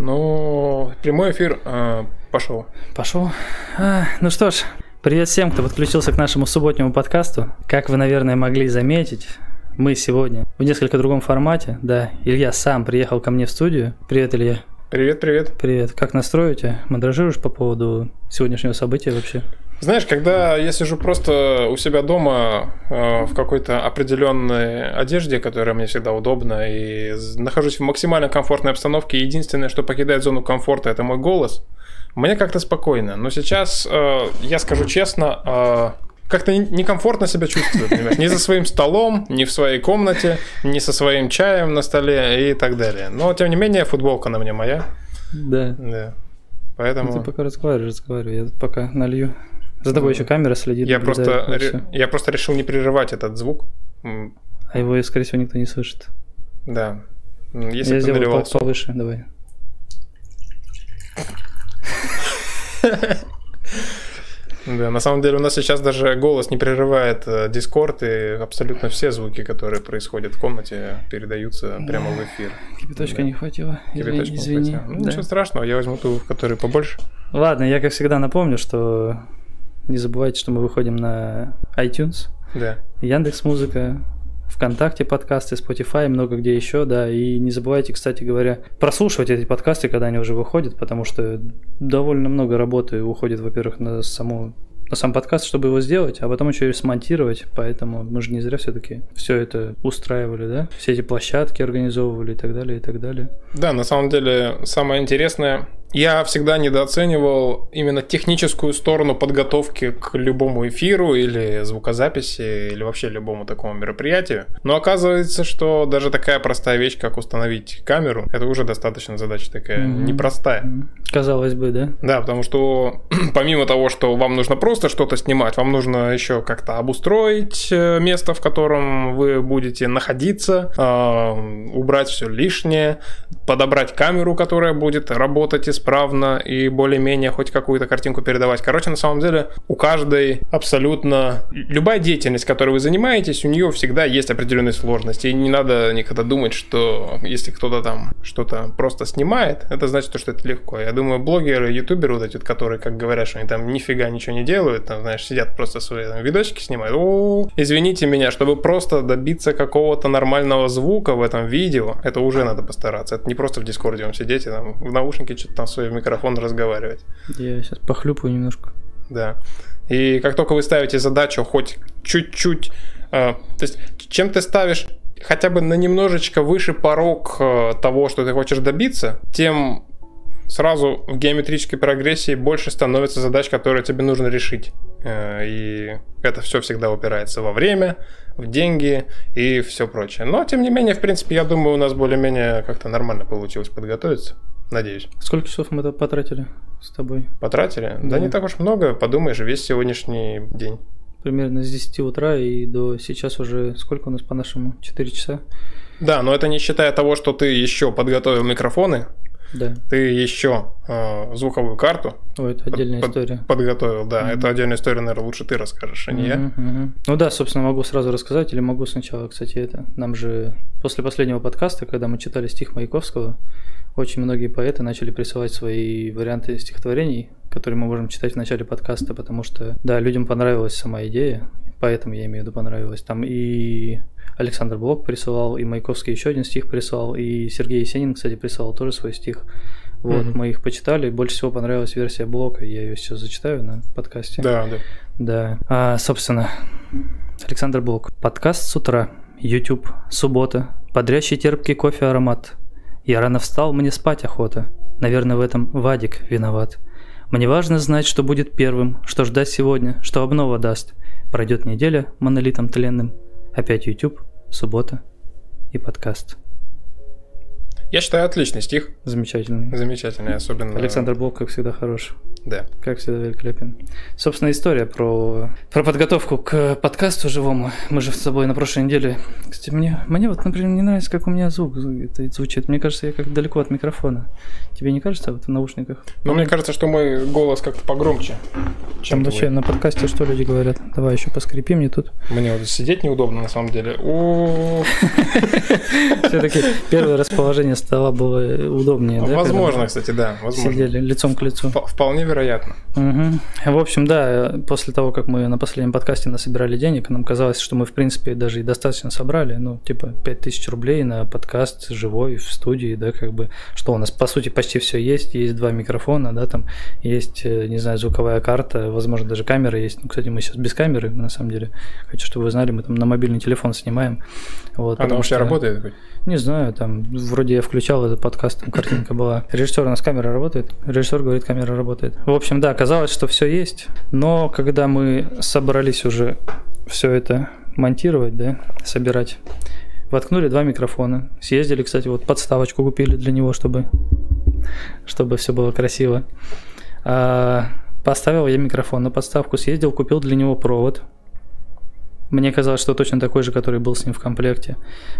Ну, прямой эфир э, пошел. Пошел. А, ну что ж, привет всем, кто подключился к нашему субботнему подкасту. Как вы, наверное, могли заметить, мы сегодня в несколько другом формате. Да, Илья сам приехал ко мне в студию. Привет, Илья. Привет, привет. Привет. Как тебя? Мандражируешь по поводу сегодняшнего события вообще? Знаешь, когда я сижу просто у себя дома э, в какой-то определенной одежде, которая мне всегда удобна, и нахожусь в максимально комфортной обстановке, единственное, что покидает зону комфорта, это мой голос, мне как-то спокойно. Но сейчас, э, я скажу честно, э, как-то некомфортно себя чувствую, понимаешь? Ни за своим столом, ни в своей комнате, ни со своим чаем на столе и так далее. Но, тем не менее, футболка на мне моя. Да. Да. Поэтому... Ну, ты пока разговариваешь, разговаривай. Я тут пока налью. За тобой еще камера следит. Я просто, ре... я просто решил не прерывать этот звук. А его, скорее всего, никто не слышит. Да. Если я сделаю повыше, давай. Да, на самом деле у нас сейчас даже голос не прерывает Дискорд, и абсолютно все звуки, которые происходят в комнате, передаются прямо в эфир. Кипяточка да. не хватило. Кипяточка извини. Не хватило. Ну, да. Ничего страшного, я возьму ту, в которой побольше. Ладно, я, как всегда, напомню, что не забывайте, что мы выходим на iTunes, да. Яндекс Музыка, ВКонтакте подкасты, Spotify, много где еще, да. И не забывайте, кстати говоря, прослушивать эти подкасты, когда они уже выходят, потому что довольно много работы уходит, во-первых, на саму на сам подкаст, чтобы его сделать, а потом еще и смонтировать. Поэтому мы же не зря все-таки все это устраивали, да? Все эти площадки организовывали и так далее, и так далее. Да, на самом деле самое интересное я всегда недооценивал именно техническую сторону подготовки к любому эфиру или звукозаписи или вообще любому такому мероприятию. Но оказывается, что даже такая простая вещь, как установить камеру, это уже достаточно задача такая mm-hmm. непростая. Казалось бы, да? Да, потому что помимо того, что вам нужно просто что-то снимать, вам нужно еще как-то обустроить э, место, в котором вы будете находиться, а, убрать все лишнее, подобрать камеру, которая будет работать и исправно и более-менее хоть какую-то картинку передавать. Короче, на самом деле у каждой абсолютно любая деятельность, которой вы занимаетесь, у нее всегда есть определенные сложности. И не надо никогда думать, что если кто-то там что-то просто снимает, это значит, что это легко. Я думаю, блогеры, ютуберы вот эти, которые, как говорят, что они там нифига ничего не делают, там, знаешь, сидят просто свои там, видосики снимают. О, извините меня, чтобы просто добиться какого-то нормального звука в этом видео, это уже надо постараться. Это не просто в Дискорде вам сидеть и там в наушнике что-то там свой микрофон разговаривать. Я сейчас похлюпаю немножко. Да. И как только вы ставите задачу хоть чуть-чуть, э, то есть чем ты ставишь хотя бы на немножечко выше порог э, того, что ты хочешь добиться, тем сразу в геометрической прогрессии больше становится задач, которые тебе нужно решить. Э, и это все всегда упирается во время, в деньги и все прочее. Но, тем не менее, в принципе, я думаю, у нас более-менее как-то нормально получилось подготовиться. Надеюсь. Сколько часов мы это потратили с тобой? Потратили? Да. да не так уж много, подумаешь, весь сегодняшний день. Примерно с 10 утра и до сейчас уже сколько у нас по-нашему? 4 часа? Да, но это не считая того, что ты еще подготовил микрофоны, да. Ты еще э, звуковую карту. О, это отдельная под, история. Подготовил, да. Mm-hmm. Это отдельная история, наверное, лучше ты расскажешь, а не mm-hmm, я. Mm-hmm. Ну да, собственно, могу сразу рассказать, или могу сначала, кстати, это. Нам же после последнего подкаста, когда мы читали стих Маяковского, очень многие поэты начали присылать свои варианты стихотворений, которые мы можем читать в начале подкаста, потому что, да, людям понравилась сама идея, поэтому я имею в виду понравилось. Там и Александр Блок присылал, и Маяковский еще один стих прислал, и Сергей Есенин, кстати, присылал тоже свой стих. Вот, mm-hmm. мы их почитали. Больше всего понравилась версия блока. Я ее сейчас зачитаю на подкасте. Да, да. Да. А, собственно, Александр Блок. Подкаст с утра. YouTube. Суббота. Подрящий терпкий кофе аромат. Я рано встал, мне спать охота. Наверное, в этом Вадик виноват. Мне важно знать, что будет первым, что ждать сегодня, что обнова даст. Пройдет неделя монолитом тленным. Опять YouTube, суббота и подкаст. Я считаю, отличный стих. Замечательный. Замечательный, особенно... Александр Блок, как всегда, хорош. Да. Как всегда, великолепен. Собственно, история про, про подготовку к подкасту живому. Мы же с тобой на прошлой неделе... Кстати, мне, мне вот, например, не нравится, как у меня звук это звучит. Мне кажется, я как далеко от микрофона. Тебе не кажется вот в наушниках? Ну, мне кажется, что мой голос как-то погромче, чем вообще на подкасте что люди говорят? Давай еще поскрипи мне тут. Мне вот сидеть неудобно, на самом деле. Все-таки первое расположение стола было удобнее. да, Возможно, кстати, да. Возможно. Сидели лицом к лицу. Вп- Вполне вероятно. Мгм. В общем, да, после того, как мы на последнем подкасте насобирали денег, нам казалось, что мы, в принципе, даже и достаточно собрали, ну, типа, 5000 рублей на подкаст живой в студии, да, как бы, что у нас, по сути, почти все есть, есть два микрофона, да, там, есть, э, не знаю, звуковая карта, возможно, даже камера есть, ну, кстати, мы сейчас без камеры, на самом деле, хочу, чтобы вы знали, мы там на мобильный телефон снимаем, вот, Она вообще что- работает? не знаю, там вроде я включал этот подкаст, там картинка была. Режиссер у нас камера работает. Режиссер говорит, камера работает. В общем, да, казалось, что все есть. Но когда мы собрались уже все это монтировать, да, собирать, воткнули два микрофона. Съездили, кстати, вот подставочку купили для него, чтобы, чтобы все было красиво. А, поставил я микрофон на подставку, съездил, купил для него провод. Мне казалось, что точно такой же, который был с ним в комплекте.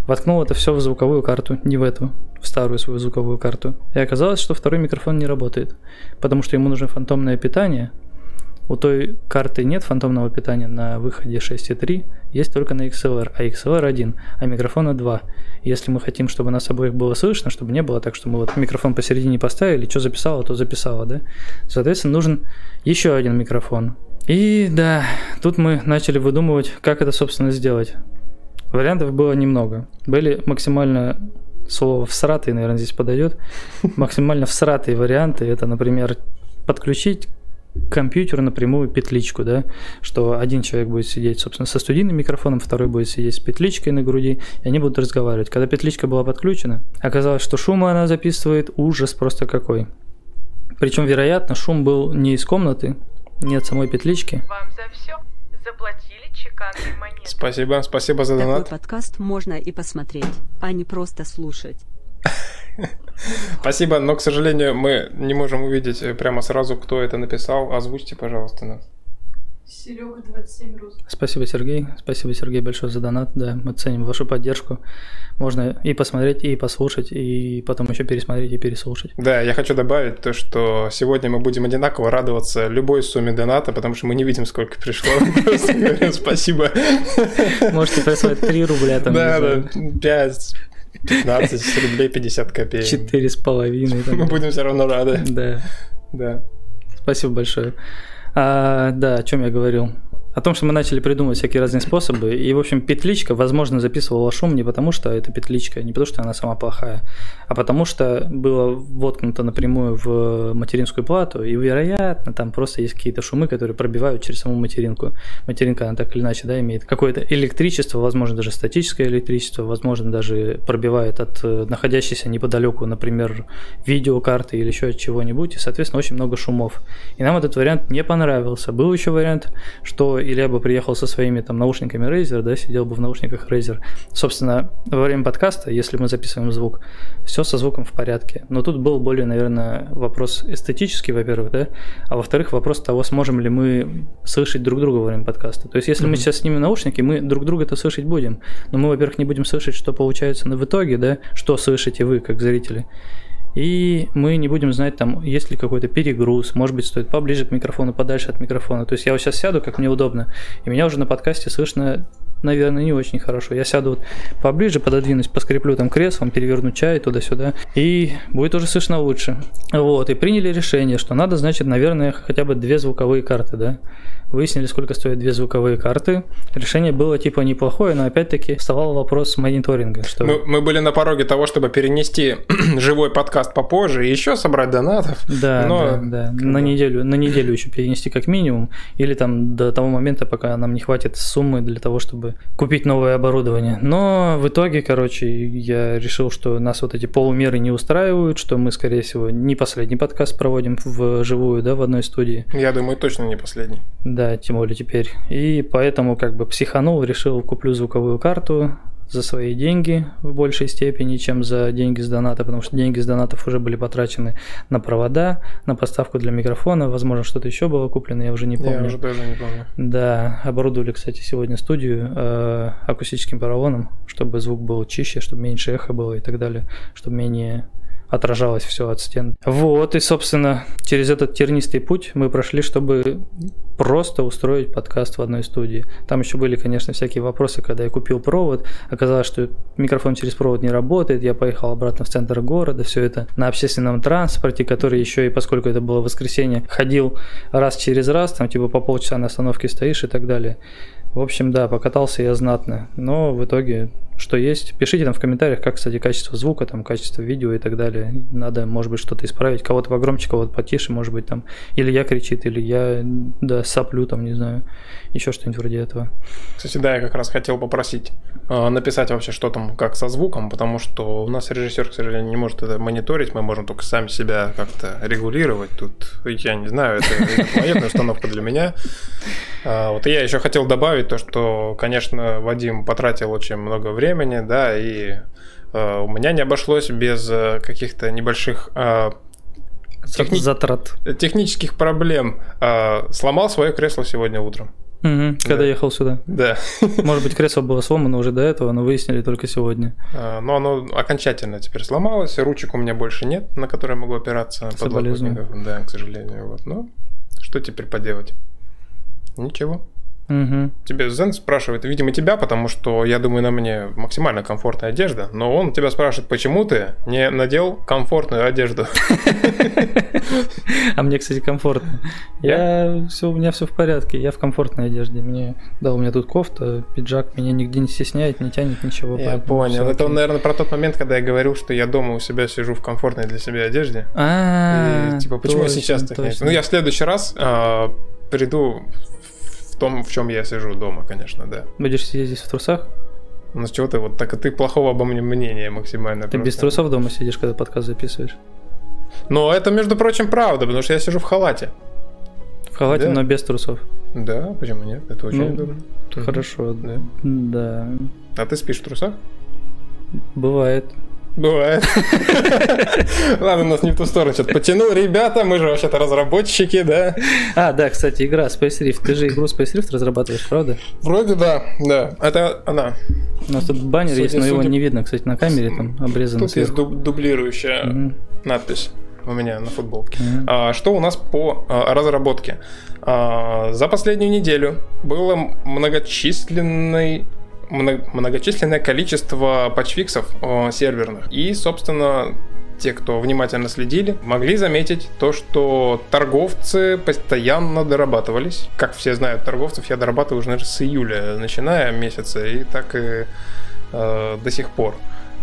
Воткнул это все в звуковую карту, не в эту, в старую свою звуковую карту. И оказалось, что второй микрофон не работает, потому что ему нужно фантомное питание. У той карты нет фантомного питания на выходе 6.3, есть только на XLR, а XLR 1, а микрофона 2. Если мы хотим, чтобы нас обоих было слышно, чтобы не было так, что мы вот микрофон посередине поставили, что записало, то записало, да? Соответственно, нужен еще один микрофон. И да, тут мы начали выдумывать, как это, собственно, сделать. Вариантов было немного. Были максимально слово всратый, наверное, здесь подойдет. Максимально всратые варианты. Это, например, подключить к компьютеру напрямую петличку, да, что один человек будет сидеть, собственно, со студийным микрофоном, второй будет сидеть с петличкой на груди, и они будут разговаривать. Когда петличка была подключена, оказалось, что шума она записывает ужас просто какой. Причем, вероятно, шум был не из комнаты, не от самой петлички, Вам за все заплатили чеканной. Спасибо, спасибо за Такой донат. подкаст можно и посмотреть, а не просто слушать. Спасибо, но, к сожалению, мы не можем увидеть прямо сразу, кто это написал. Озвучьте, пожалуйста, нас. Серега 27 рус. Спасибо, Сергей. Спасибо, Сергей, большое за донат. Да, мы ценим вашу поддержку. Можно и посмотреть, и послушать, и потом еще пересмотреть и переслушать. Да, я хочу добавить то, что сегодня мы будем одинаково радоваться любой сумме доната, потому что мы не видим, сколько пришло. Спасибо. Можете прислать 3 рубля там. Да, да, знаю, 5, 15 рублей 50 копеек. Четыре с половиной. Мы будем все равно рады. Да, Да. спасибо большое. А, да, о чем я говорил? О том, что мы начали придумывать всякие разные способы. И, в общем, петличка, возможно, записывала шум не потому, что это петличка, не потому, что она сама плохая, а потому что было воткнуто напрямую в материнскую плату, и, вероятно, там просто есть какие-то шумы, которые пробивают через саму материнку. Материнка, она так или иначе, да, имеет какое-то электричество, возможно, даже статическое электричество, возможно, даже пробивает от э, находящейся неподалеку, например, видеокарты или еще от чего-нибудь, и, соответственно, очень много шумов. И нам этот вариант не понравился. Был еще вариант, что Илья бы приехал со своими там наушниками Razer, да, сидел бы в наушниках Razer. Собственно, во время подкаста, если мы записываем звук, все со звуком в порядке. Но тут был более, наверное, вопрос эстетический, во-первых, да, а во-вторых, вопрос того, сможем ли мы слышать друг друга во время подкаста. То есть, если мы Мгм. сейчас снимем наушники, мы друг друга-то слышать будем. Но мы, во-первых, не будем слышать, что получается в итоге, да, что слышите вы, как зрители. И мы не будем знать, там, есть ли какой-то перегруз, может быть, стоит поближе к микрофону, подальше от микрофона. То есть я вот сейчас сяду, как мне удобно, и меня уже на подкасте слышно, наверное, не очень хорошо. Я сяду вот поближе, пододвинусь, поскреплю там креслом, переверну чай туда-сюда, и будет уже слышно лучше. Вот, и приняли решение, что надо, значит, наверное, хотя бы две звуковые карты, да. Выяснили, сколько стоят две звуковые карты. Решение было типа неплохое, но опять-таки вставал вопрос мониторинга, что Мы, мы были на пороге того, чтобы перенести живой подкаст попозже и еще собрать донатов. Да, Но, да, да. На неделю, на неделю еще перенести как минимум, или там до того момента, пока нам не хватит суммы для того, чтобы купить новое оборудование. Но в итоге, короче, я решил, что нас вот эти полумеры не устраивают, что мы, скорее всего, не последний подкаст проводим в живую, да, в одной студии. Я думаю, точно не последний. Да, тем более теперь. И поэтому как бы психанул, решил куплю звуковую карту за свои деньги в большей степени, чем за деньги с доната, потому что деньги с донатов уже были потрачены на провода, на поставку для микрофона, возможно, что-то еще было куплено, я уже не помню. Я уже даже не помню. Да, оборудовали, кстати, сегодня студию э, акустическим поролоном, чтобы звук был чище, чтобы меньше эхо было и так далее, чтобы менее отражалось все от стен. Вот, и, собственно, через этот тернистый путь мы прошли, чтобы просто устроить подкаст в одной студии. Там еще были, конечно, всякие вопросы, когда я купил провод, оказалось, что микрофон через провод не работает, я поехал обратно в центр города, все это на общественном транспорте, который еще и, поскольку это было воскресенье, ходил раз через раз, там типа по полчаса на остановке стоишь и так далее. В общем, да, покатался я знатно, но в итоге что есть. Пишите там в комментариях, как, кстати, качество звука, там, качество видео и так далее. Надо, может быть, что-то исправить. Кого-то погромче, кого-то потише, может быть, там. Или я кричит, или я, да, соплю, там, не знаю. Еще что-нибудь вроде этого. Кстати, да, я как раз хотел попросить э, написать вообще, что там, как со звуком, потому что у нас режиссер, к сожалению, не может это мониторить, мы можем только сами себя как-то регулировать. Тут, я не знаю, это понятная установка для меня. А, вот я еще хотел добавить то, что, конечно, Вадим потратил очень много времени, да, и э, у меня не обошлось без э, каких-то небольших э, техни... затрат. технических проблем. Э, сломал свое кресло сегодня утром. Угу, когда Да. ехал сюда. Да. Может быть, кресло было сломано уже до этого, но выяснили только сегодня. А, Но оно окончательно теперь сломалось, ручек у меня больше нет, на которые я могу опираться. Соболезную. Да, к сожалению. Вот. Ну, что теперь поделать? Ничего. Угу. Тебе Зен спрашивает, видимо, тебя, потому что, я думаю, на мне максимально комфортная одежда, но он тебя спрашивает, почему ты не надел комфортную одежду? А мне, кстати, комфортно. Я все, у меня все в порядке, я в комфортной одежде. Мне, да, у меня тут кофта, пиджак, меня нигде не стесняет, не тянет ничего. Я понял. Это, окей. наверное, про тот момент, когда я говорил, что я дома у себя сижу в комфортной для себя одежде. А, типа, почему сейчас так. Ну, я в следующий раз а, приду том, в чем я сижу дома, конечно, да. Будешь сидеть здесь в трусах? Ну, с чего ты вот так, ты плохого обо мне мнения максимально. Ты без просто. трусов дома сидишь, когда подкаст записываешь? Но это, между прочим, правда, потому что я сижу в халате. В халате, Да. но без трусов. Да, почему нет? Это очень Ну, удобно. Хорошо. Да. Да. А ты спишь в трусах? Бывает. Бывает. Ладно, нас не в ту сторону что-то потянул. Ребята, мы же вообще-то разработчики, да? А, да, кстати, игра Space Rift. Ты же игру Space Rift разрабатываешь, правда? Вроде да, да. Это она. У нас тут баннер Судя- есть, но его судя- не видно, кстати, на камере, там обрезано Тут есть сверху. дуб- дублирующая Мгм. надпись у меня на футболке. Мгм. А, Что у нас по а, разработке? А, За последнюю неделю было многочисленный мно- многочисленное количество патчфиксов а, серверных. И, собственно, те, кто внимательно следили, могли заметить то, что торговцы постоянно дорабатывались. Как все знают, торговцев я дорабатываю уже, наверное, с июля, начиная месяца, и так и э, до сих пор.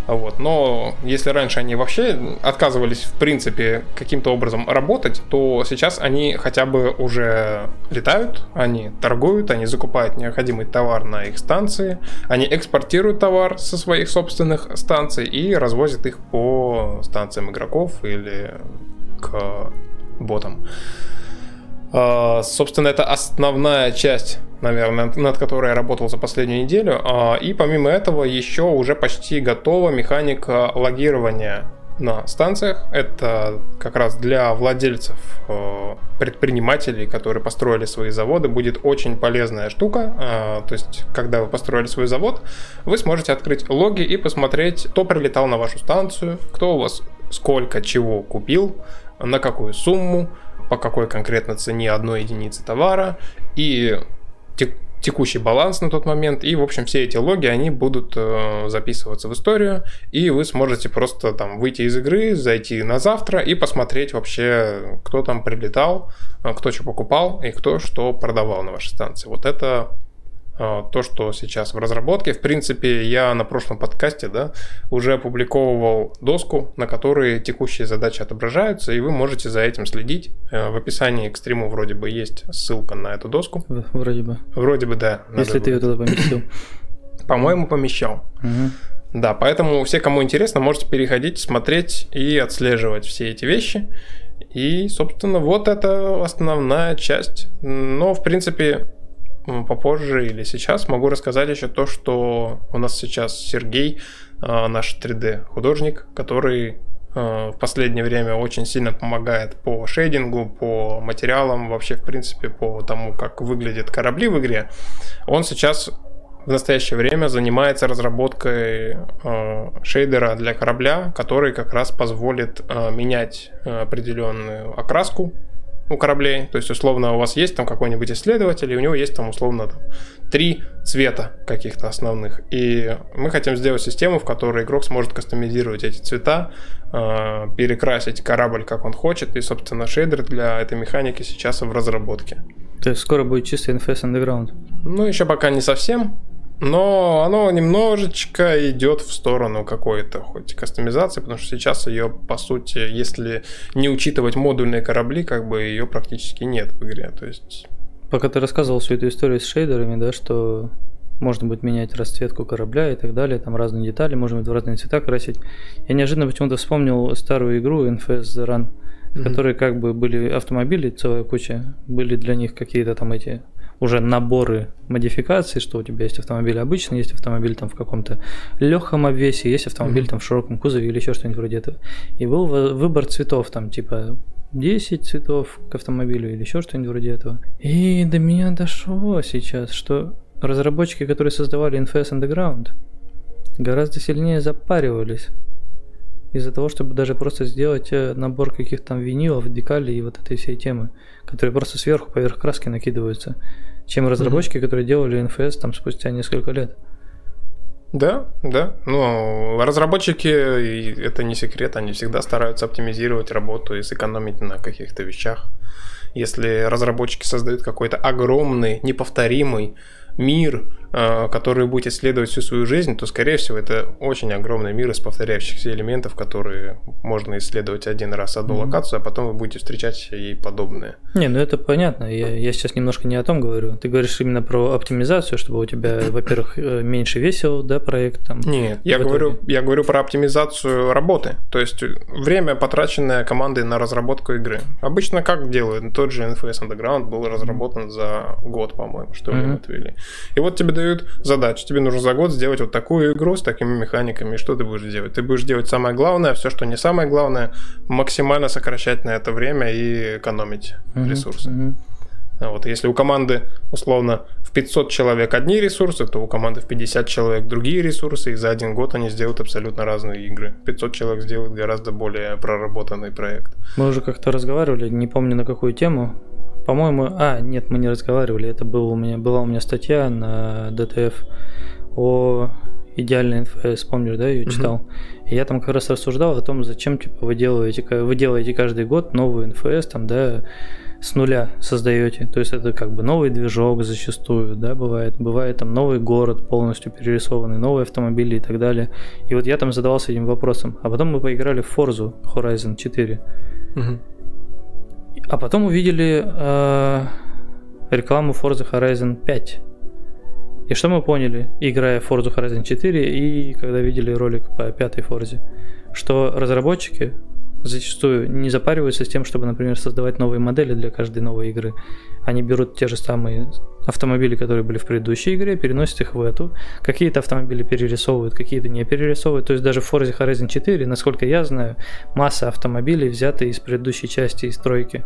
Вот. Но если раньше они вообще отказывались, в принципе, каким-то образом работать, то сейчас они хотя бы уже летают, они торгуют, они закупают необходимый товар на их станции, они экспортируют товар со своих собственных станций и развозят их по станциям игроков или к ботам. А, Собственно, это основная часть, наверное, над которой я работал за последнюю неделю. А, И помимо этого еще уже почти готова механика логирования на станциях. Это как раз для владельцев, э, предпринимателей, которые построили свои заводы, будет очень полезная штука. А, То есть, когда вы построили свой завод, вы сможете открыть логи и посмотреть, кто прилетал на вашу станцию, кто у вас сколько чего купил, на какую сумму, по какой конкретно цене одной единицы товара и тек- текущий баланс на тот момент. И, в общем, все эти логи, они будут э, записываться в историю, и вы сможете просто там выйти из игры, зайти на завтра и посмотреть вообще, кто там прилетал, э, кто что покупал и кто что продавал на вашей станции. Вот это то, что сейчас в разработке. В принципе, я на прошлом подкасте да, уже опубликовывал доску, на которой текущие задачи отображаются, и вы можете за этим следить. Э, В описании к стриму вроде бы есть ссылка на эту доску. Вроде бы. Вроде бы да. Если ты ее туда поместил. По-моему, помещал. Да, поэтому все, кому интересно, можете переходить, смотреть и отслеживать все эти вещи. И, собственно, вот это основная часть. Но, в принципе, попозже или сейчас могу рассказать еще то, что у нас сейчас Сергей, э, наш 3D-художник, который э, в последнее время очень сильно помогает по шейдингу, по материалам, вообще, в принципе, по тому, как выглядят корабли в игре. Он сейчас в настоящее время занимается разработкой э, шейдера для корабля, который как раз позволит э, менять определенную окраску у кораблей. То есть, условно, у вас есть там какой-нибудь исследователь, и у него есть там, условно, там, три цвета каких-то основных. И мы хотим сделать систему, в которой игрок сможет кастомизировать эти цвета, э, перекрасить корабль, как он хочет. И, собственно, шейдер для этой механики сейчас в разработке. То есть скоро будет чистый NFS Underground. Ну, еще пока не совсем. Но оно немножечко идет в сторону какой-то хоть кастомизации, потому что сейчас ее, по сути, если не учитывать модульные корабли, как бы ее практически нет в игре. То есть... Пока ты рассказывал всю эту историю с шейдерами, да, что можно будет менять расцветку корабля и так далее, там разные детали, можно будет в разные цвета красить. Я неожиданно почему-то вспомнил старую игру NFS The Run, в которой как бы были автомобили, целая куча, были для них какие-то там эти уже наборы модификаций, что у тебя есть автомобиль обычный, есть автомобиль там в каком-то легком обвесе, есть автомобиль mm-hmm. там в широком кузове или еще что-нибудь вроде этого. И был выбор цветов, там типа 10 цветов к автомобилю или еще что-нибудь вроде этого. И до меня дошло сейчас, что разработчики, которые создавали NFS Underground, гораздо сильнее запаривались из-за того, чтобы даже просто сделать э, набор каких-то там винилов, декалей и вот этой всей темы, которые просто сверху поверх краски накидываются, чем разработчики, mm-hmm. которые делали NFS там спустя несколько лет. Да, да. Ну, разработчики, это не секрет, они всегда стараются оптимизировать работу и сэкономить на каких-то вещах. Если разработчики создают какой-то огромный, неповторимый мир, э, который вы будете исследовать всю свою жизнь, то, скорее всего, это очень огромный мир из повторяющихся элементов, которые можно исследовать один раз одну mm-hmm. локацию, а потом вы будете встречать ей подобные. Не, ну это понятно. Я, я сейчас немножко не о том говорю. Ты говоришь именно про оптимизацию, чтобы у тебя, во-первых, э, меньше весил, да, проект там. Нет, я говорю, я говорю про оптимизацию работы. То есть время, потраченное командой на разработку игры. Обычно как делают? Тот же NFS Underground был разработан за год, по-моему, что mm-hmm. ли, отвели. И вот тебе дают задачу. Тебе нужно за год сделать вот такую игру с такими механиками. И что ты будешь делать? Ты будешь делать самое главное, все, что не самое главное, максимально сокращать на это время и экономить mm-hmm. ресурсы. Mm-hmm. Вот, если у команды, условно, в 500 человек одни ресурсы, то у команды в 50 человек другие ресурсы, и за один год они сделают абсолютно разные игры. 500 человек сделают гораздо более проработанный проект. Мы уже как-то разговаривали, не помню на какую тему, по-моему, а, нет, мы не разговаривали, это был у меня, была у меня статья на DTF о идеальной НФС, помнишь, да, ее читал? Mm-hmm. И я там как раз рассуждал о том, зачем, типа, вы делаете, вы делаете каждый год новую НФС, там, да, с нуля создаете. То есть это как бы новый движок зачастую, да, бывает. Бывает там новый город полностью перерисованный, новые автомобили и так далее. И вот я там задавался этим вопросом. А потом мы поиграли в Forza Horizon 4. Угу. А потом увидели э, рекламу Forza Horizon 5. И что мы поняли, играя в Forza Horizon 4 и когда видели ролик по пятой Forza, что разработчики зачастую не запариваются с тем, чтобы, например, создавать новые модели для каждой новой игры. Они берут те же самые автомобили, которые были в предыдущей игре, переносят их в эту. Какие-то автомобили перерисовывают, какие-то не перерисовывают. То есть даже в Forza Horizon 4, насколько я знаю, масса автомобилей взяты из предыдущей части, из тройки.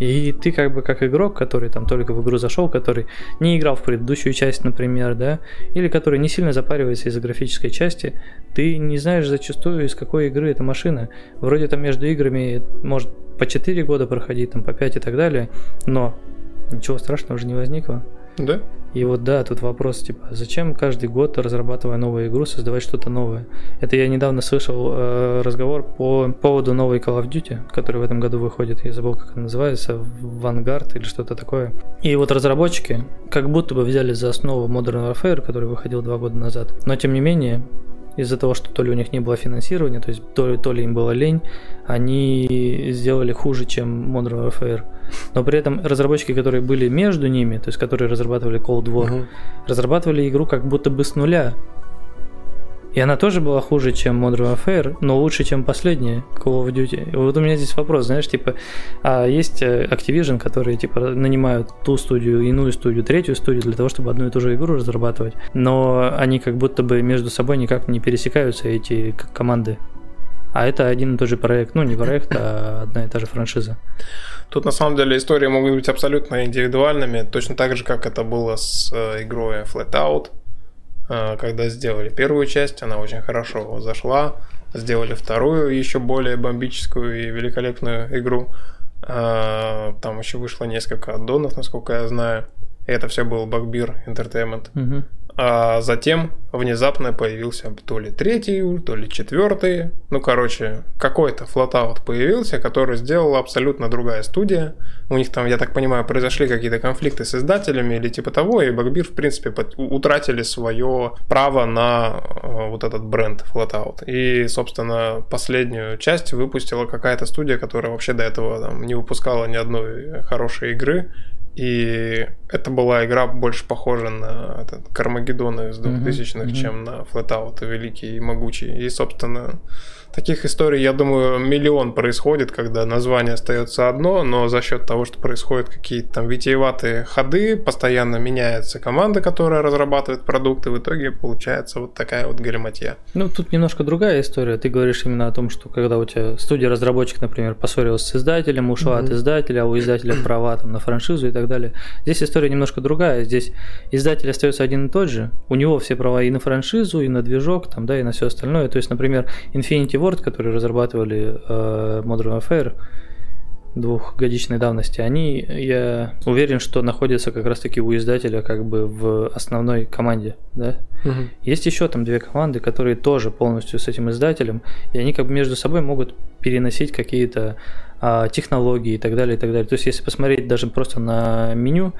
И ты как бы как игрок, который там только в игру зашел, который не играл в предыдущую часть, например, да, или который не сильно запаривается из-за графической части, ты не знаешь зачастую, из какой игры эта машина. Вроде там между играми может по 4 года проходить, там по 5 и так далее, но ничего страшного уже не возникло. Да? И вот да, тут вопрос, типа, зачем каждый год, разрабатывая новую игру, создавать что-то новое? Это я недавно слышал э, разговор по поводу новой Call of Duty, который в этом году выходит, я забыл, как она называется, Vanguard или что-то такое. И вот разработчики как будто бы взяли за основу Modern Warfare, который выходил два года назад. Но тем не менее, из-за того, что то ли у них не было финансирования, то есть то ли, то ли им было лень, они сделали хуже, чем Modern Warfare. Но при этом разработчики, которые были между ними, то есть которые разрабатывали Cold War, угу. разрабатывали игру как будто бы с нуля. И она тоже была хуже, чем Modern Warfare, но лучше, чем последняя Call of Duty. И вот у меня здесь вопрос, знаешь, типа, а есть э, Activision, которые, типа, нанимают ту студию, иную студию, третью студию для того, чтобы одну и ту же игру разрабатывать, но они как будто бы между собой никак не пересекаются, эти команды. А это один и тот же проект, ну не проект, а одна и та же франшиза. Тут на самом деле истории могут быть абсолютно индивидуальными, точно так же, как это было с э, игрой Flatout, э, когда сделали первую часть, она очень хорошо зашла, сделали вторую, еще более бомбическую и великолепную игру. А, Там еще вышло несколько аддонов, насколько я знаю. Это все был Bugbear Entertainment. Мгм. А затем внезапно появился то ли третий, то ли четвертый. Ну, короче, какой-то флотаут появился, который сделала абсолютно другая студия. У них там, я так понимаю, произошли какие-то конфликты с издателями или типа того, и Багбир, в принципе, утратили свое право на э, вот этот бренд Flatout. И, собственно, последнюю часть выпустила какая-то студия, которая вообще до этого там, не выпускала ни одной хорошей игры. И это была игра больше похожа на этот Кармагеддон из Мгм, 2000-х, мгм. чем на Flatout великий и могучий. И, собственно, таких историй, я думаю, миллион происходит, когда название остается одно, но за счет того, что происходят какие-то там витиеватые ходы, постоянно меняется команда, которая разрабатывает продукты, в итоге получается вот такая вот галиматья. Ну, тут немножко другая история. Ты говоришь именно о том, что когда у тебя студия-разработчик, например, поссорилась с издателем, ушла от Мгм. издателя, а у издателя права там, на франшизу и так далее. Здесь история немножко другая. Здесь издатель остается один и тот же. У него все права и на франшизу, и на движок, там, да, и на все остальное. То есть, например, Infinity Ward, которые разрабатывали э, Modern Warfare, двухгодичной давности, они, я уверен, что находятся как раз-таки у издателя как бы в основной команде, да, есть еще там две команды, которые тоже полностью с этим издателем, и они как бы между собой могут переносить какие-то а, технологии и так далее, и так далее. То есть, если посмотреть даже просто на меню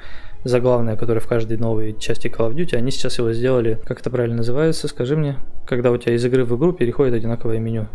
заглавное, которое в каждой новой части Call of Duty, они сейчас его сделали, как это правильно называется, скажи мне, когда у тебя из игры в игру переходит одинаковое меню.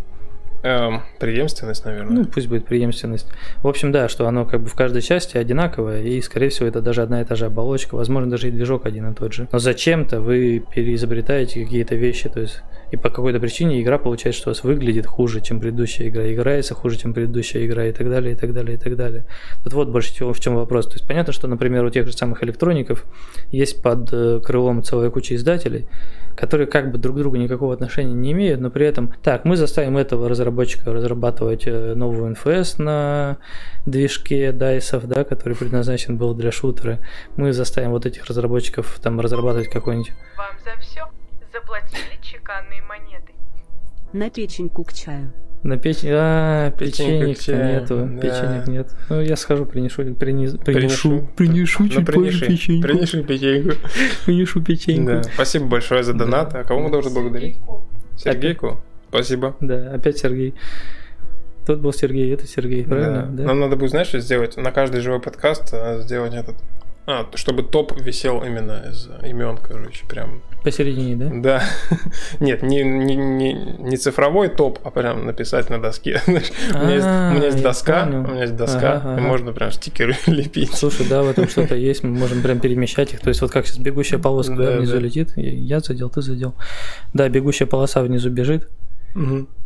Эм, преемственность, наверное. Ну, пусть будет преемственность. В общем, да, что оно как бы в каждой части одинаковое, и, скорее всего, это даже одна и та же оболочка, возможно, даже и движок один и тот же. Но зачем-то вы переизобретаете какие-то вещи, то есть и по какой-то причине игра получается, что у вас выглядит хуже, чем предыдущая игра, играется хуже, чем предыдущая игра, и так далее, и так далее, и так далее. Вот вот больше всего в чем вопрос. То есть понятно, что, например, у тех же самых электроников есть под э, крылом целая куча издателей, которые как бы друг к другу никакого отношения не имеют, но при этом, так, мы заставим этого разработчика разрабатывать э, новую NFS на движке дайсов, да, который предназначен был для шутера. Мы заставим вот этих разработчиков там разрабатывать какой-нибудь Вам за все заплатили чеканные монеты. На печеньку к чаю. На печень. А, печенек нету, да. печенек нет. Ну, я схожу, принесу, принесу, Принесу. принесу, принесу Ну, чуть позже принеси, печеньку. принеси печеньку. Принесу печеньку. Да. Спасибо большое за донат. А кого мы должны благодарить? Сергейку. Спасибо. Да, опять Сергей. Тот был Сергей, это Сергей, правильно? Да. Нам надо будет, знаешь, что сделать? На каждый живой подкаст а, сделать этот... А, чтобы топ висел именно из имен, короче, прям. Посередине, да? Да. Нет, не, не, не, не цифровой топ, а прям написать на доске. Знаешь, у, меня есть, у меня есть А, я доска, у меня есть доска, Ага, и можно прям стикеры лепить. Слушай, да, в этом что-то есть, мы можем прям перемещать их. То есть вот как сейчас бегущая полоска да, Да, внизу да. летит, я задел, ты задел. Да, бегущая полоса внизу бежит,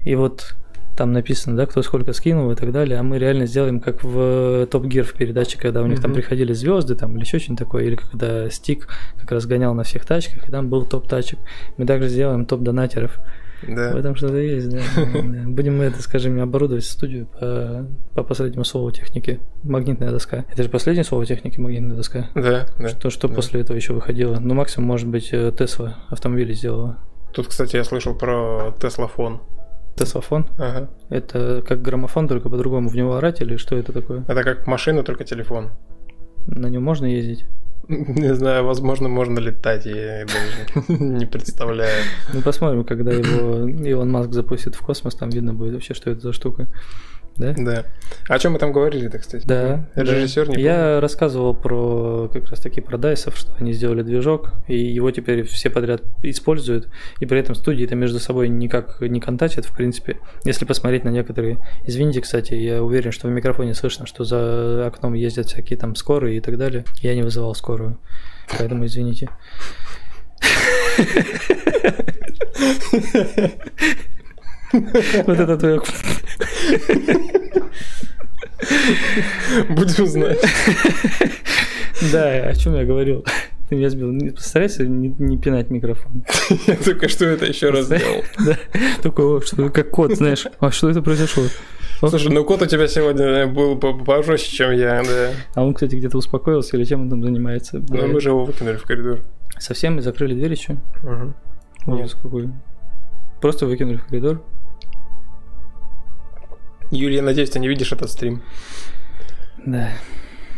и вот там написано, да, кто сколько скинул и так далее, а мы реально сделаем как в Топ Гир в передаче, когда у них там Мгм. приходили звезды там или еще что-нибудь такое, или когда Стик как раз гонял на всех тачках, и там был топ тачек. Мы также сделаем топ донатеров. Да. В этом что-то есть, да. Да. Будем мы это, скажем, оборудовать студию по, по последнему слову техники. Магнитная доска. Это же последнее слово техники, магнитная доска. Да, да. Что, что да. после этого еще выходило? Ну, максимум, может быть, э, Тесла автомобили сделала. Тут, кстати, я слышал про Теслафон. Теслафон. Ага. Это как граммофон, только по-другому в него орать или что это такое? Это как машина, только телефон. На нем можно ездить? Не знаю, возможно, можно летать, я даже не представляю. Ну, посмотрим, когда его Илон Маск запустит в космос, там видно будет вообще, что это за штука. Да? Да. О чем мы там говорили-то, кстати? Да. Режиссер да. не Я рассказывал про как раз таки про Дайсов, что они сделали движок, и его теперь все подряд используют, и при этом студии-то между собой никак не контактят, в принципе. Если посмотреть на некоторые... Извините, кстати, я уверен, что в микрофоне слышно, что за окном ездят всякие там скорые и так далее. Я не вызывал скорую, поэтому извините. Вот это твое... Будем знать. Да, о чем я говорил? Ты меня сбил. Не- Постарайся не, не пинать микрофон. Я только что это еще раз сделал. Да. Такой, о, что как кот, знаешь. А что это произошло? Слушай, ну кот у тебя сегодня был по- пожестче, чем я, да. А он, кстати, где-то успокоился или чем он там занимается? Да. мы же его выкинули в коридор. Совсем закрыли дверь еще? Мгм. Ужас какой. Просто выкинули в коридор. Юлия, надеюсь, ты не видишь этот стрим. Да.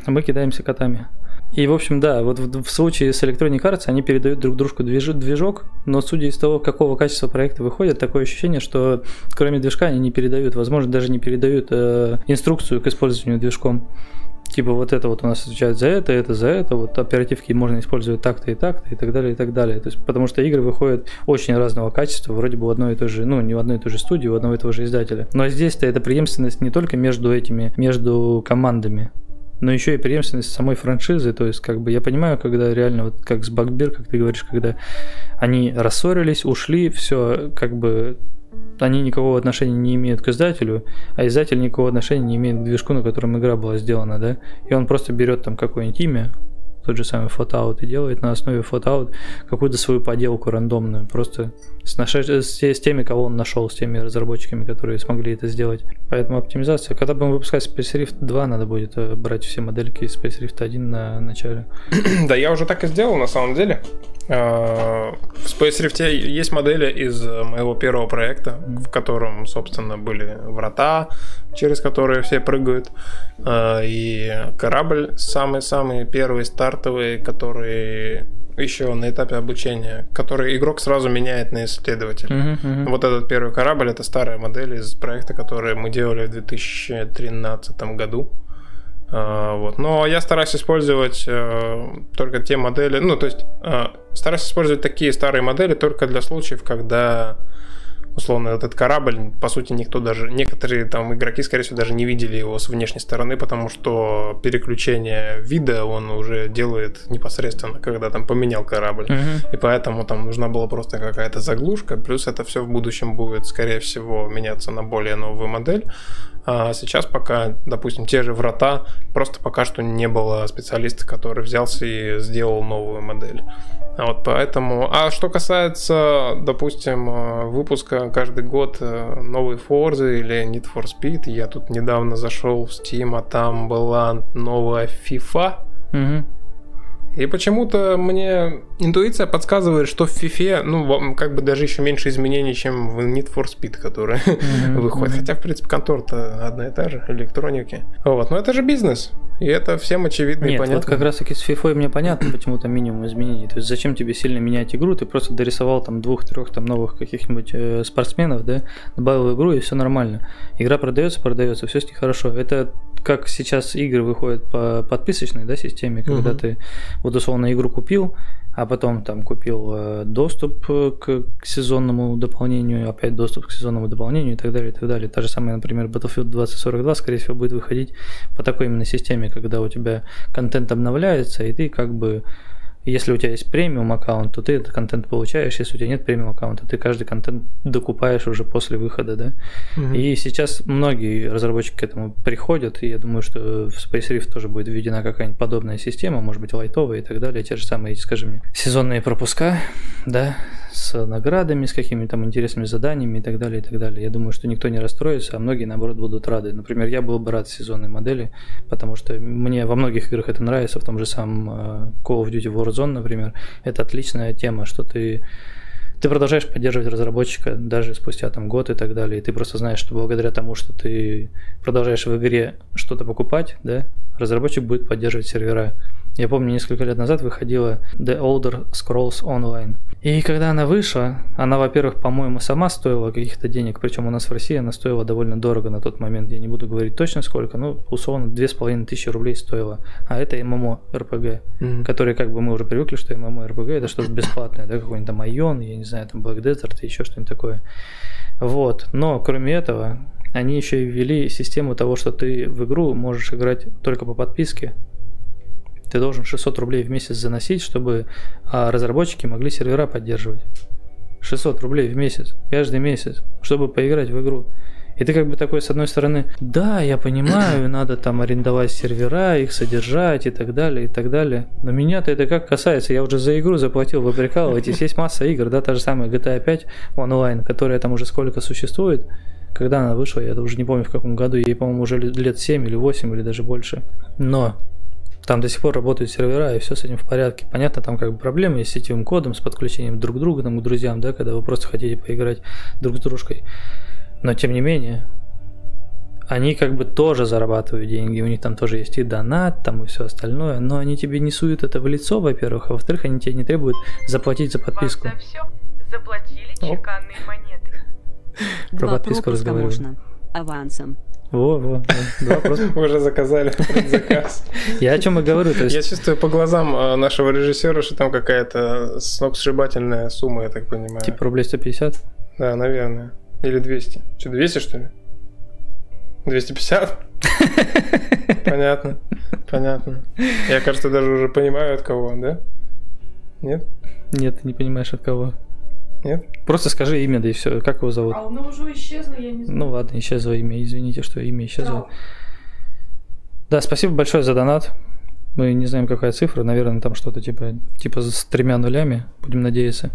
А мы кидаемся котами. И, в общем, да, вот в, в случае с Electronic Arts они передают друг дружку движ, движок, но судя из того, какого качества проекта выходит, такое ощущение, что кроме движка они не передают, возможно, даже не передают э, инструкцию к использованию движком. Типа вот это вот у нас отвечает за это, это за это, вот оперативки можно использовать так-то и так-то и так далее, и так далее. То есть, потому что игры выходят очень разного качества, вроде бы в одной и той же, ну, не в одной и той же студии, у одного и того же издателя. Но здесь-то эта преемственность не только между этими, между командами, но еще и преемственность самой франшизы. То есть, как бы я понимаю, когда реально, вот как с Багбир, как ты говоришь, когда они рассорились, ушли, все как бы они никакого отношения не имеют к издателю, а издатель никакого отношения не имеет к движку, на котором игра была сделана, да, и он просто берет там какое-нибудь имя, тот же самый фотоаут и делает на основе фотоаут какую-то свою поделку рандомную, просто с, нашедш... с, теми, кого он нашел, с теми разработчиками, которые смогли это сделать. Поэтому оптимизация. Когда будем выпускать Space Rift 2, надо будет э, брать все модельки Space Rift 1 на начале. да, я уже так и сделал на самом деле. А, в Space Rift есть модели из моего первого проекта, в котором, собственно, были врата, через которые все прыгают, и корабль самый-самый первый стартовый, который еще на этапе обучения, который игрок сразу меняет на исследователь. Uh-huh, uh-huh. Вот этот первый корабль это старая модель из проекта, который мы делали в 2013 году. Uh, вот. Но я стараюсь использовать uh, только те модели, ну, то есть uh, стараюсь использовать такие старые модели только для случаев, когда условно этот корабль, по сути, никто даже, некоторые там игроки, скорее всего, даже не видели его с внешней стороны, потому что переключение вида он уже делает непосредственно, когда там поменял корабль. Uh-huh. И поэтому там нужна была просто какая-то заглушка, плюс это все в будущем будет, скорее всего, меняться на более новую модель. А сейчас пока, допустим, те же врата, просто пока что не было специалиста, который взялся и сделал новую модель. Вот поэтому. А что касается, допустим, э, выпуска каждый год э, новой Forza или Need for Speed, я тут недавно зашел в Steam, а там была новая FIFA. Угу. И почему-то мне интуиция подсказывает, что в FIFA, ну, как бы даже еще меньше изменений, чем в Need for Speed, который mm-hmm. выходит. Хотя, в принципе, контора-то одна и та же, электроники. Вот, но это же бизнес. И это всем очевидно Нет, и понятно. вот как раз таки с FIFA мне понятно, почему там минимум изменений. То есть зачем тебе сильно менять игру, ты просто дорисовал там двух-трех там новых каких-нибудь э, спортсменов, да, добавил игру и все нормально. Игра продается, продается, все с ней хорошо. Это как сейчас игры выходят по подписочной да, системе, когда угу. ты вот условно игру купил, а потом там купил э, доступ э, к сезонному дополнению, опять доступ к сезонному дополнению и так далее, и так далее. Та же самая, например, Battlefield 2042, скорее всего, будет выходить по такой именно системе, когда у тебя контент обновляется, и ты как бы если у тебя есть премиум аккаунт, то ты этот контент получаешь. Если у тебя нет премиум аккаунта, ты каждый контент докупаешь уже после выхода, да. Угу. И сейчас многие разработчики к этому приходят, и я думаю, что в Space Rift тоже будет введена какая-нибудь подобная система, может быть, лайтовая и так далее. Те же самые, скажи мне, сезонные пропуска, да, с наградами, с какими-то там интересными заданиями и так далее, и так далее. Я думаю, что никто не расстроится, а многие, наоборот, будут рады. Например, я был бы рад сезонной модели, потому что мне во многих играх это нравится, в том же самом э, Call of Duty Warzone, например. Это отличная тема, что ты ты продолжаешь поддерживать разработчика даже спустя там год и так далее. И ты просто знаешь, что благодаря тому, что ты продолжаешь в игре что-то покупать, да, разработчик будет поддерживать сервера. Я помню, несколько лет назад выходила The Older Scrolls Online. И когда она вышла, она, во-первых, по-моему, сама стоила каких-то денег, причем у нас в России она стоила довольно дорого на тот момент. Я не буду говорить точно сколько, но условно две с половиной тысячи рублей стоила. А это ММО РПГ, mm-hmm. который как бы мы уже привыкли, что ММО РПГ это что-то бесплатное, да, какой-нибудь там Айон, я не знаю, там Black Desert и еще что-нибудь такое. Вот. Но кроме этого, они еще и ввели систему того, что ты в игру можешь играть только по подписке, ты должен 600 рублей в месяц заносить, чтобы а, разработчики могли сервера поддерживать. 600 рублей в месяц, каждый месяц, чтобы поиграть в игру. И ты как бы такой, с одной стороны, да, я понимаю, надо там арендовать сервера, их содержать и так далее, и так далее. Но меня-то это как касается, я уже за игру заплатил, вы прикалываетесь, есть масса игр, да, та же самая GTA 5 онлайн, которая там уже сколько существует, когда она вышла, я уже не помню в каком году, ей, по-моему, уже лет 7 или 8 или даже больше. Но там до сих пор работают сервера, и все с этим в порядке. Понятно, там как бы проблемы с сетевым кодом, с подключением друг к другу, там, к друзьям, да, когда вы просто хотите поиграть друг с дружкой. Но тем не менее, они как бы тоже зарабатывают деньги, у них там тоже есть и донат, там и все остальное, но они тебе не суют это в лицо, во-первых, а во-вторых, они тебе не требуют заплатить за подписку. Вам за все заплатили Оп. чеканные монеты. Про подписку можно. Авансом. Во, во. Два. Мы уже заказали предзаказ. Я о чем и говорю, то Я есть чувствую по глазам э, нашего режиссера, что там какая-то сногсшибательная сумма, я так понимаю. типа рублей 150. Да, наверное. Или 200. Что, 200, что ли? 250? Понятно. Понятно. Я, кажется, даже уже понимаю, от кого, да? Нет? Нет, ты не понимаешь от кого. Нет? Просто скажи имя, да и все. Как его зовут? А оно уже исчезло, я не знаю. Ну ладно, исчезло имя. Извините, что имя исчезло. Да, спасибо большое за донат. Мы не знаем, какая цифра. Наверное, там что-то типа, типа с тремя нулями. Будем надеяться.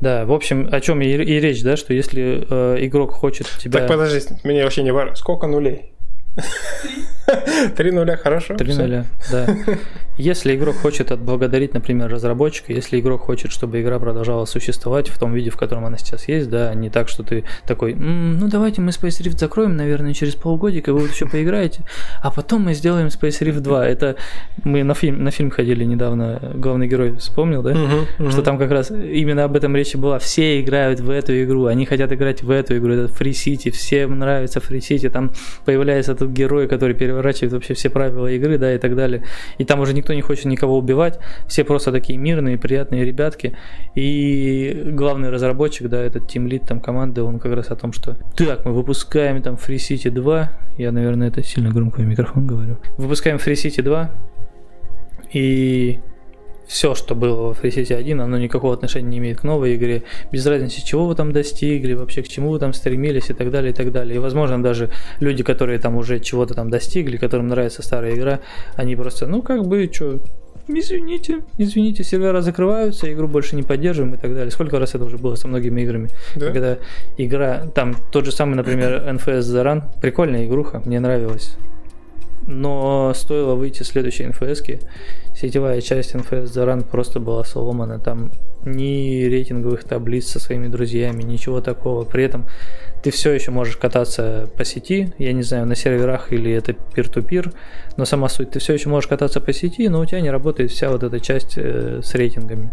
Да, в общем, о чем и, и речь, да, что если э, игрок хочет тебя... Так, подожди, мне вообще не важно. Сколько нулей? Три нуля, хорошо. Три нуля, да. Если игрок хочет отблагодарить, например, разработчика, если игрок хочет, чтобы игра продолжала существовать в том виде, в котором она сейчас есть, да, а не так, что ты такой, «М, ну давайте мы Space Rift закроем, наверное, через полгодика, вы вот еще поиграете, а потом мы сделаем Space Rift 2. Это мы на фильм, на фильм ходили недавно, главный герой вспомнил, да? Что там как раз именно об этом речь и была. Все играют в эту игру, они хотят играть в эту игру, это Free City, всем нравится Free City, там появляется этот герой, который переворачивает вообще все правила игры, да, и так далее. И там уже никто не хочет никого убивать, все просто такие мирные, приятные ребятки. И главный разработчик, да, этот Team Lead там команды, он как раз о том, что так, мы выпускаем там Free City 2, я, наверное, это сильно громко в микрофон говорю. Выпускаем Free City 2, и все, что было во Free City 1, оно никакого отношения не имеет к новой игре. Без разницы, чего вы там достигли, вообще к чему вы там стремились и так далее, и так далее. И, возможно, даже люди, которые там уже чего-то там достигли, которым нравится старая игра, они просто, ну, как бы, что, извините, извините, сервера закрываются, игру больше не поддерживаем и так далее. Сколько раз это уже было со многими играми? Да? Когда игра, там тот же самый, например, NFS The Run, прикольная игруха, мне нравилась. Но стоило выйти следующей NFS, сетевая часть NFS The Run просто была сломана. Там ни рейтинговых таблиц со своими друзьями, ничего такого. При этом ты все еще можешь кататься по сети, я не знаю, на серверах или это peer-to-peer, но сама суть, ты все еще можешь кататься по сети, но у тебя не работает вся вот эта часть э, с рейтингами.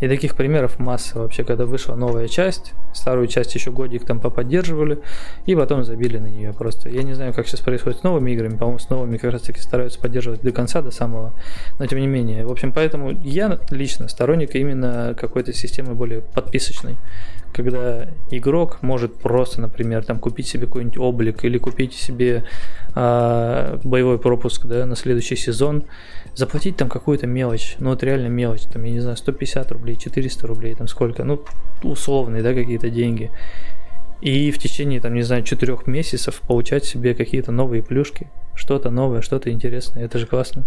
И таких примеров масса вообще, когда вышла новая часть, старую часть еще годик там поподдерживали, и потом забили на нее просто. Я не знаю, как сейчас происходит с новыми играми, по-моему, с новыми как раз таки стараются поддерживать до конца, до самого, но тем не менее. В общем, поэтому я лично сторонник именно какой-то системы более подписочной, когда игрок может просто, например, там купить себе какой-нибудь облик или купить себе а, боевой пропуск да, на следующий сезон, заплатить там какую-то мелочь, ну вот реально мелочь, там, я не знаю, 150 рублей, 400 рублей, там сколько, ну, условные, да, какие-то деньги. И в течение, там, не знаю, четырех месяцев получать себе какие-то новые плюшки, что-то новое, что-то интересное, это же классно.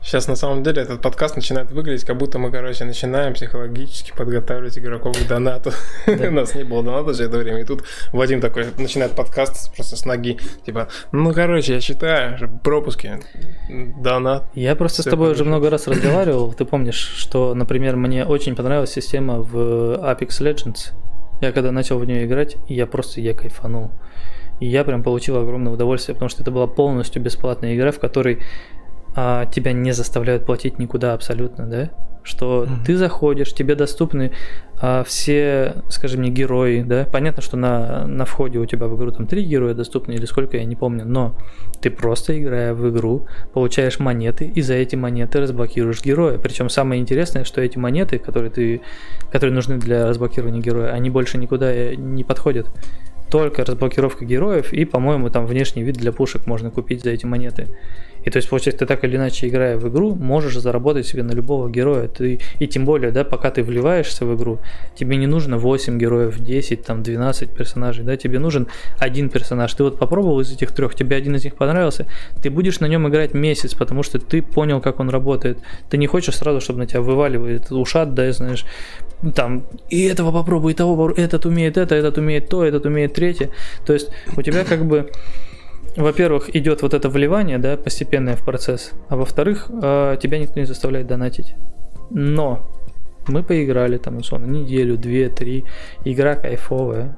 Сейчас на самом деле этот подкаст начинает выглядеть, как будто мы, короче, начинаем психологически подготавливать игроков к донату. У нас не было доната за это время, и тут Вадим такой начинает подкаст просто с ноги, типа, ну, короче, я читаю, пропуски, донат. Я просто с тобой уже много раз разговаривал. Ты помнишь, что, например, мне очень понравилась система в Apex Legends. Я когда начал в нее играть, я просто я кайфанул. И я прям получил огромное удовольствие, потому что это была полностью бесплатная игра, в которой а, тебя не заставляют платить никуда абсолютно, да? Что Мгм. ты заходишь, тебе доступны а, все, скажи мне, герои, да? Понятно, что на, на входе у тебя в игру там три героя доступны или сколько, я не помню, но ты просто играя в игру, получаешь монеты, и за эти монеты разблокируешь героя. Причем самое интересное, что эти монеты, которые, ты, которые нужны для разблокирования героя, они больше никуда э, не подходят. Только разблокировка героев и, по-моему, там внешний вид для пушек можно купить за эти монеты. И то есть, получается, ты так или иначе, играя в игру, можешь заработать себе на любого героя. Ты, и тем более, да, пока ты вливаешься в игру, тебе не нужно 8 героев, 10, там, 12 персонажей, да, тебе нужен один персонаж. Ты вот попробовал из этих трех, тебе один из них понравился, ты будешь на нем играть месяц, потому что ты понял, как он работает. Ты не хочешь сразу, чтобы на тебя вываливает ушат, да, знаешь, там, и этого попробуй, и того этот умеет это, этот умеет то, этот умеет третье. То есть у тебя как бы во-первых, идет вот это вливание, да, постепенное в процесс, а во-вторых, э, тебя никто не заставляет донатить. Но мы поиграли там, условно, неделю, две, три, игра кайфовая.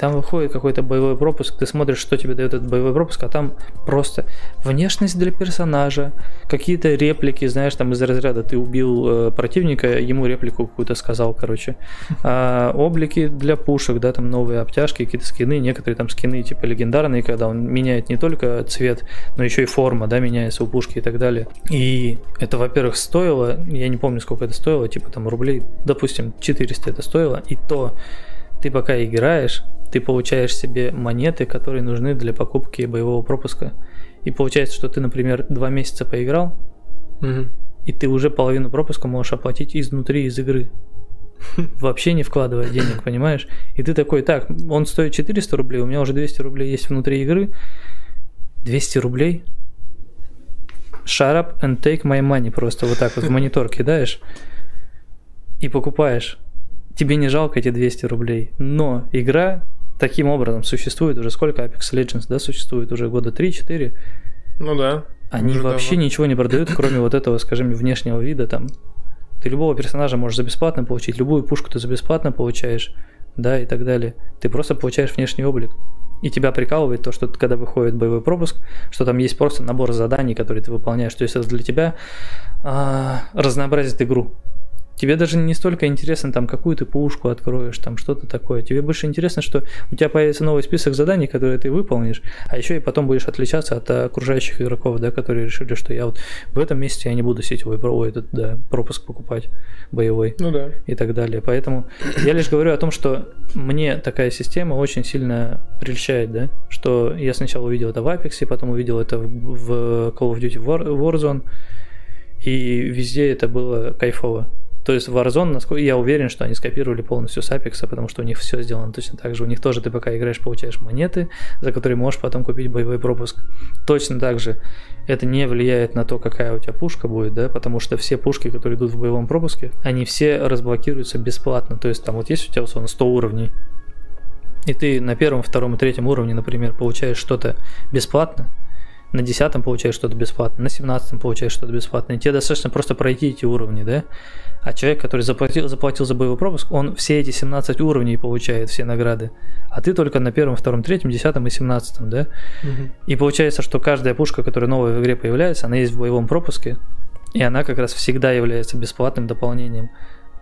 Там выходит какой-то боевой пропуск, ты смотришь, что тебе дает этот боевой пропуск, а там просто внешность для персонажа, какие-то реплики, знаешь, там из разряда ты убил э, противника, ему реплику какую-то сказал, короче. А, облики для пушек, да, там новые обтяжки, какие-то скины, некоторые там скины типа легендарные, когда он меняет не только цвет, но еще и форма, да, меняется у пушки и так далее. И это, во-первых, стоило, я не помню, сколько это стоило, типа там рублей, допустим, 400 это стоило, и то ты пока играешь, ты получаешь себе монеты, которые нужны для покупки боевого пропуска. И получается, что ты, например, два месяца поиграл, Мгм. и ты уже половину пропуска можешь оплатить изнутри из игры. Вообще не вкладывая денег, понимаешь? И ты такой, так, он стоит 400 рублей, у меня уже 200 рублей есть внутри игры. 200 рублей? Shut up and take my money. Просто вот так вот в монитор кидаешь и покупаешь. Тебе не жалко эти 200 рублей. Но игра таким образом существует уже сколько Apex Legends, да, существует уже года 3-4. Ну да. Они вообще давно. ничего не продают, кроме вот этого, скажем, внешнего вида там. Ты любого персонажа можешь за бесплатно получить, любую пушку ты за бесплатно получаешь, да, и так далее. Ты просто получаешь внешний облик. И тебя прикалывает то, что когда выходит боевой пропуск, что там есть просто набор заданий, которые ты выполняешь. То есть это для тебя а, разнообразит игру. Тебе даже не столько интересно, там, какую ты пушку откроешь, там, что-то такое. Тебе больше интересно, что у тебя появится новый список заданий, которые ты выполнишь, а еще и потом будешь отличаться от окружающих игроков, да, которые решили, что я вот в этом месяце я не буду сетевой про- этот, да, пропуск покупать боевой Ну да. и так далее. Поэтому я лишь говорю о том, что мне такая система очень сильно прельщает, да, что я сначала увидел это в Apex, потом увидел это в в Call of Duty War- Warzone, и везде это было кайфово. То есть Warzone, насколько я уверен, что они скопировали полностью с Apex, потому что у них все сделано точно так же. У них тоже ты пока играешь, получаешь монеты, за которые можешь потом купить боевой пропуск. Точно так же это не влияет на то, какая у тебя пушка будет, да, потому что все пушки, которые идут в боевом пропуске, они все разблокируются бесплатно. То есть там вот есть у тебя условно 100 уровней, и ты на первом, втором и третьем уровне, например, получаешь что-то бесплатно, на десятом получаешь что-то бесплатно, на семнадцатом получаешь что-то бесплатно, и тебе достаточно просто пройти эти уровни, да? А человек, который заплатил, заплатил за боевой пропуск, он все эти 17 уровней получает, все награды. А ты только на первом, втором, третьем, десятом и семнадцатом, да? Мгм. И получается, что каждая пушка, которая новая в игре появляется, она есть в боевом пропуске, и она как раз всегда является бесплатным дополнением.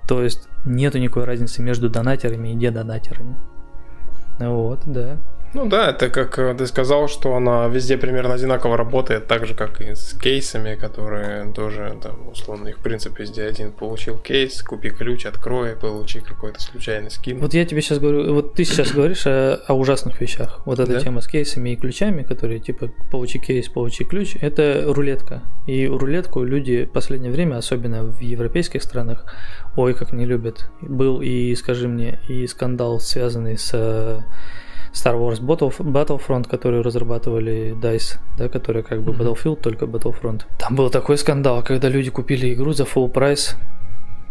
То есть нету никакой разницы между донатерами и недонатерами. Вот, да. Ну да, это как э, ты сказал, что она везде примерно одинаково работает, так же, как и с кейсами, которые тоже, там, условно, их принцип везде один. Получил кейс, купи ключ, открой, получи какой-то случайный скин. Вот я тебе сейчас говорю, вот ты сейчас говоришь о, о ужасных вещах. Вот эта Да. тема с кейсами и ключами, которые типа получи кейс, получи ключ, это рулетка. И рулетку люди в последнее время, особенно в европейских странах, ой, как не любят. Был и, скажи мне, и скандал, связанный с Star Wars Battle- Battlefront, которую разрабатывали DICE, да, которая как бы Мгм. Battlefield, только Battlefront. Там был такой скандал, когда люди купили игру за full прайс,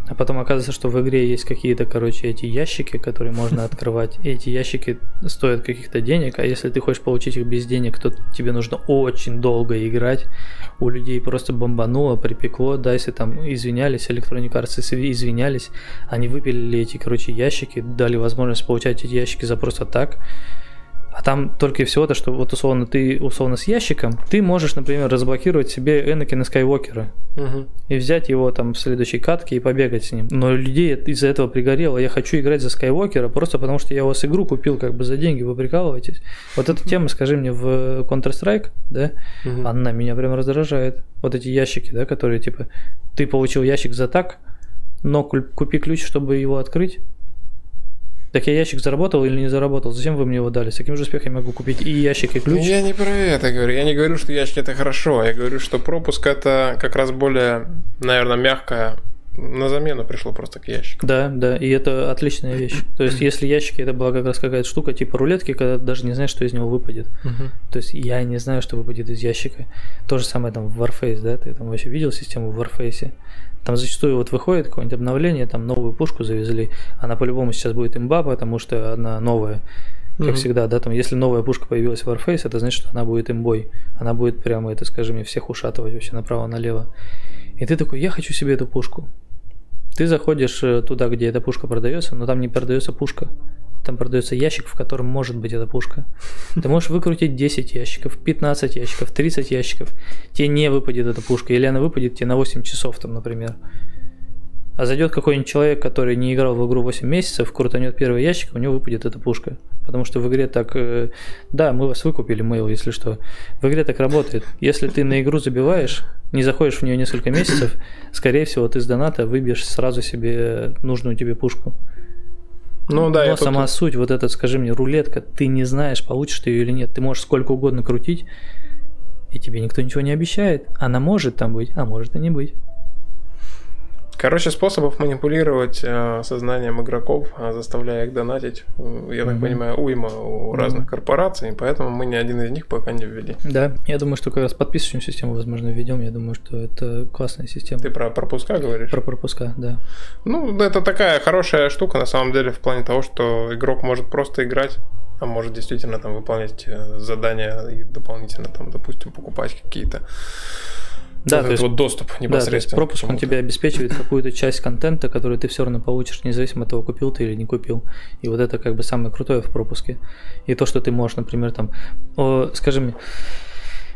а потом оказывается, что в игре есть какие-то, короче, эти ящики, которые можно открывать. И эти ящики стоят каких-то денег, а если ты хочешь получить их без денег, то тебе нужно очень долго играть. У людей просто бомбануло, припекло, дайсы там извинялись, Electronic Arts извинялись. Они выпилили эти, короче, ящики, дали возможность получать эти ящики за просто так. А там только и всего-то, что вот условно ты условно с ящиком, ты можешь, например, разблокировать себе Энакина Скайуокера Мгм. и взять его там в следующей катке и побегать с ним. Но людей из-за этого пригорело. Я хочу играть за Скайуокера просто потому, что я у вас игру купил как бы за деньги, вы прикалываетесь. Вот эта тема, скажи мне, в Counter-Strike, да, Мгм. она меня прям раздражает. Вот эти ящики, да, которые типа, ты получил ящик за так, но купи ключ, чтобы его открыть. Так я ящик заработал или не заработал? Зачем вы мне его дали? С каким же успехом я могу купить и ящик, и ключ? Я не про это говорю. Я не говорю, что ящики это хорошо. Я говорю, что пропуск это как раз более, наверное, мягкое. На замену пришло просто к ящику. Да, да, и это отличная вещь. То есть, если ящики это была как раз какая-то штука типа рулетки, когда ты даже не знаешь, что из него выпадет. То есть я не знаю, что выпадет из ящика. То же самое там в Warface, да, ты там вообще видел систему в Warface? Там зачастую вот выходит какое-нибудь обновление, там новую пушку завезли, она по-любому сейчас будет имба, потому что она новая. Как Мгм. всегда, да, там, если новая пушка появилась в Warface, это значит, что она будет имбой. Она будет прямо, это, скажи мне, всех ушатывать вообще направо-налево. И ты такой, я хочу себе эту пушку. Ты заходишь э, туда, где эта пушка продается, но там не продается пушка. Там продается ящик, в котором может быть эта пушка. Ты можешь выкрутить 10 ящиков, 15 ящиков, 30 ящиков. Тебе не выпадет эта пушка, или она выпадет тебе на 8 часов, там, например. А зайдет какой-нибудь человек, который не играл в игру 8 месяцев, крутанет первый ящик, у него выпадет эта пушка. Потому что в игре так... э, Да, мы вас выкупили, мейл, если что. В игре так работает. Если ты на игру забиваешь, не заходишь в нее несколько месяцев, скорее всего, ты с доната выбьешь сразу себе нужную тебе пушку. Ну да, Но я тут- сама суть, вот эта, скажи мне, рулетка, ты не знаешь, получишь ты ее или нет. Ты можешь сколько угодно крутить, и тебе никто ничего не обещает. Она может там быть, а может и не быть. Короче, способов манипулировать э, сознанием игроков, э, заставляя их донатить, э, я так Мгм. понимаю, уйма у Мгм. разных корпораций, поэтому мы ни один из них пока не ввели. Да, я думаю, что как раз подписочную систему, возможно, введем. Я думаю, что это классная система. Ты про пропуска говоришь? Про пропуска, да. Ну, это такая хорошая штука на самом деле в плане того, что игрок может просто играть, а может действительно там выполнять задания и дополнительно там, допустим, покупать какие-то. Да, Вот то есть- вот доступ Да, то есть непосредственно. пропуск, он тебе обеспечивает какую-то часть контента, который ты все равно получишь, независимо от того, купил ты или не купил. И вот это как бы самое крутое в пропуске. И то, что ты можешь, например, там, о, скажи мне,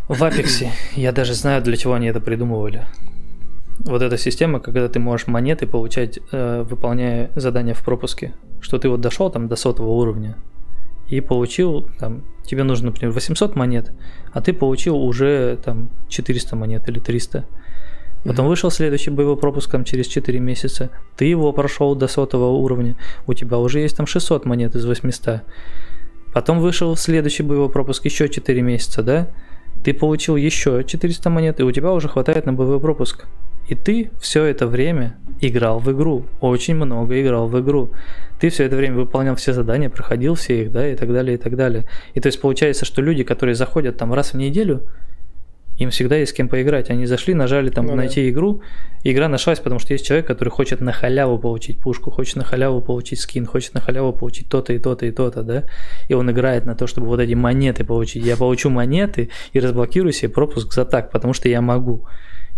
в Apex, я даже знаю, для чего они это придумывали. Вот эта система, когда ты можешь монеты получать, э, выполняя задания в пропуске. Что ты вот дошел там до сотого уровня и получил, там, тебе нужно, например, 800 монет, а ты получил уже там 400 монет или 300. Потом вышел следующий боевой пропуск там, через 4 месяца. Ты его прошел до сотого уровня. У тебя уже есть там 600 монет из 800. Потом вышел следующий боевой пропуск еще 4 месяца, да? Ты получил еще 400 монет, и у тебя уже хватает на боевой пропуск. И ты все это время играл в игру. Очень много играл в игру. Ты все это время выполнял все задания, проходил все их, да, и так далее, и так далее. И то есть получается, что люди, которые заходят там раз в неделю, им всегда есть с кем поиграть. Они зашли, нажали там Ну да. найти игру, и игра нашлась, потому что есть человек, который хочет на халяву получить пушку, хочет на халяву получить скин, хочет на халяву получить то-то и то-то и то-то, да, и он играет на то, чтобы вот эти монеты получить. Я получу монеты и разблокирую себе пропуск за так, потому что я могу.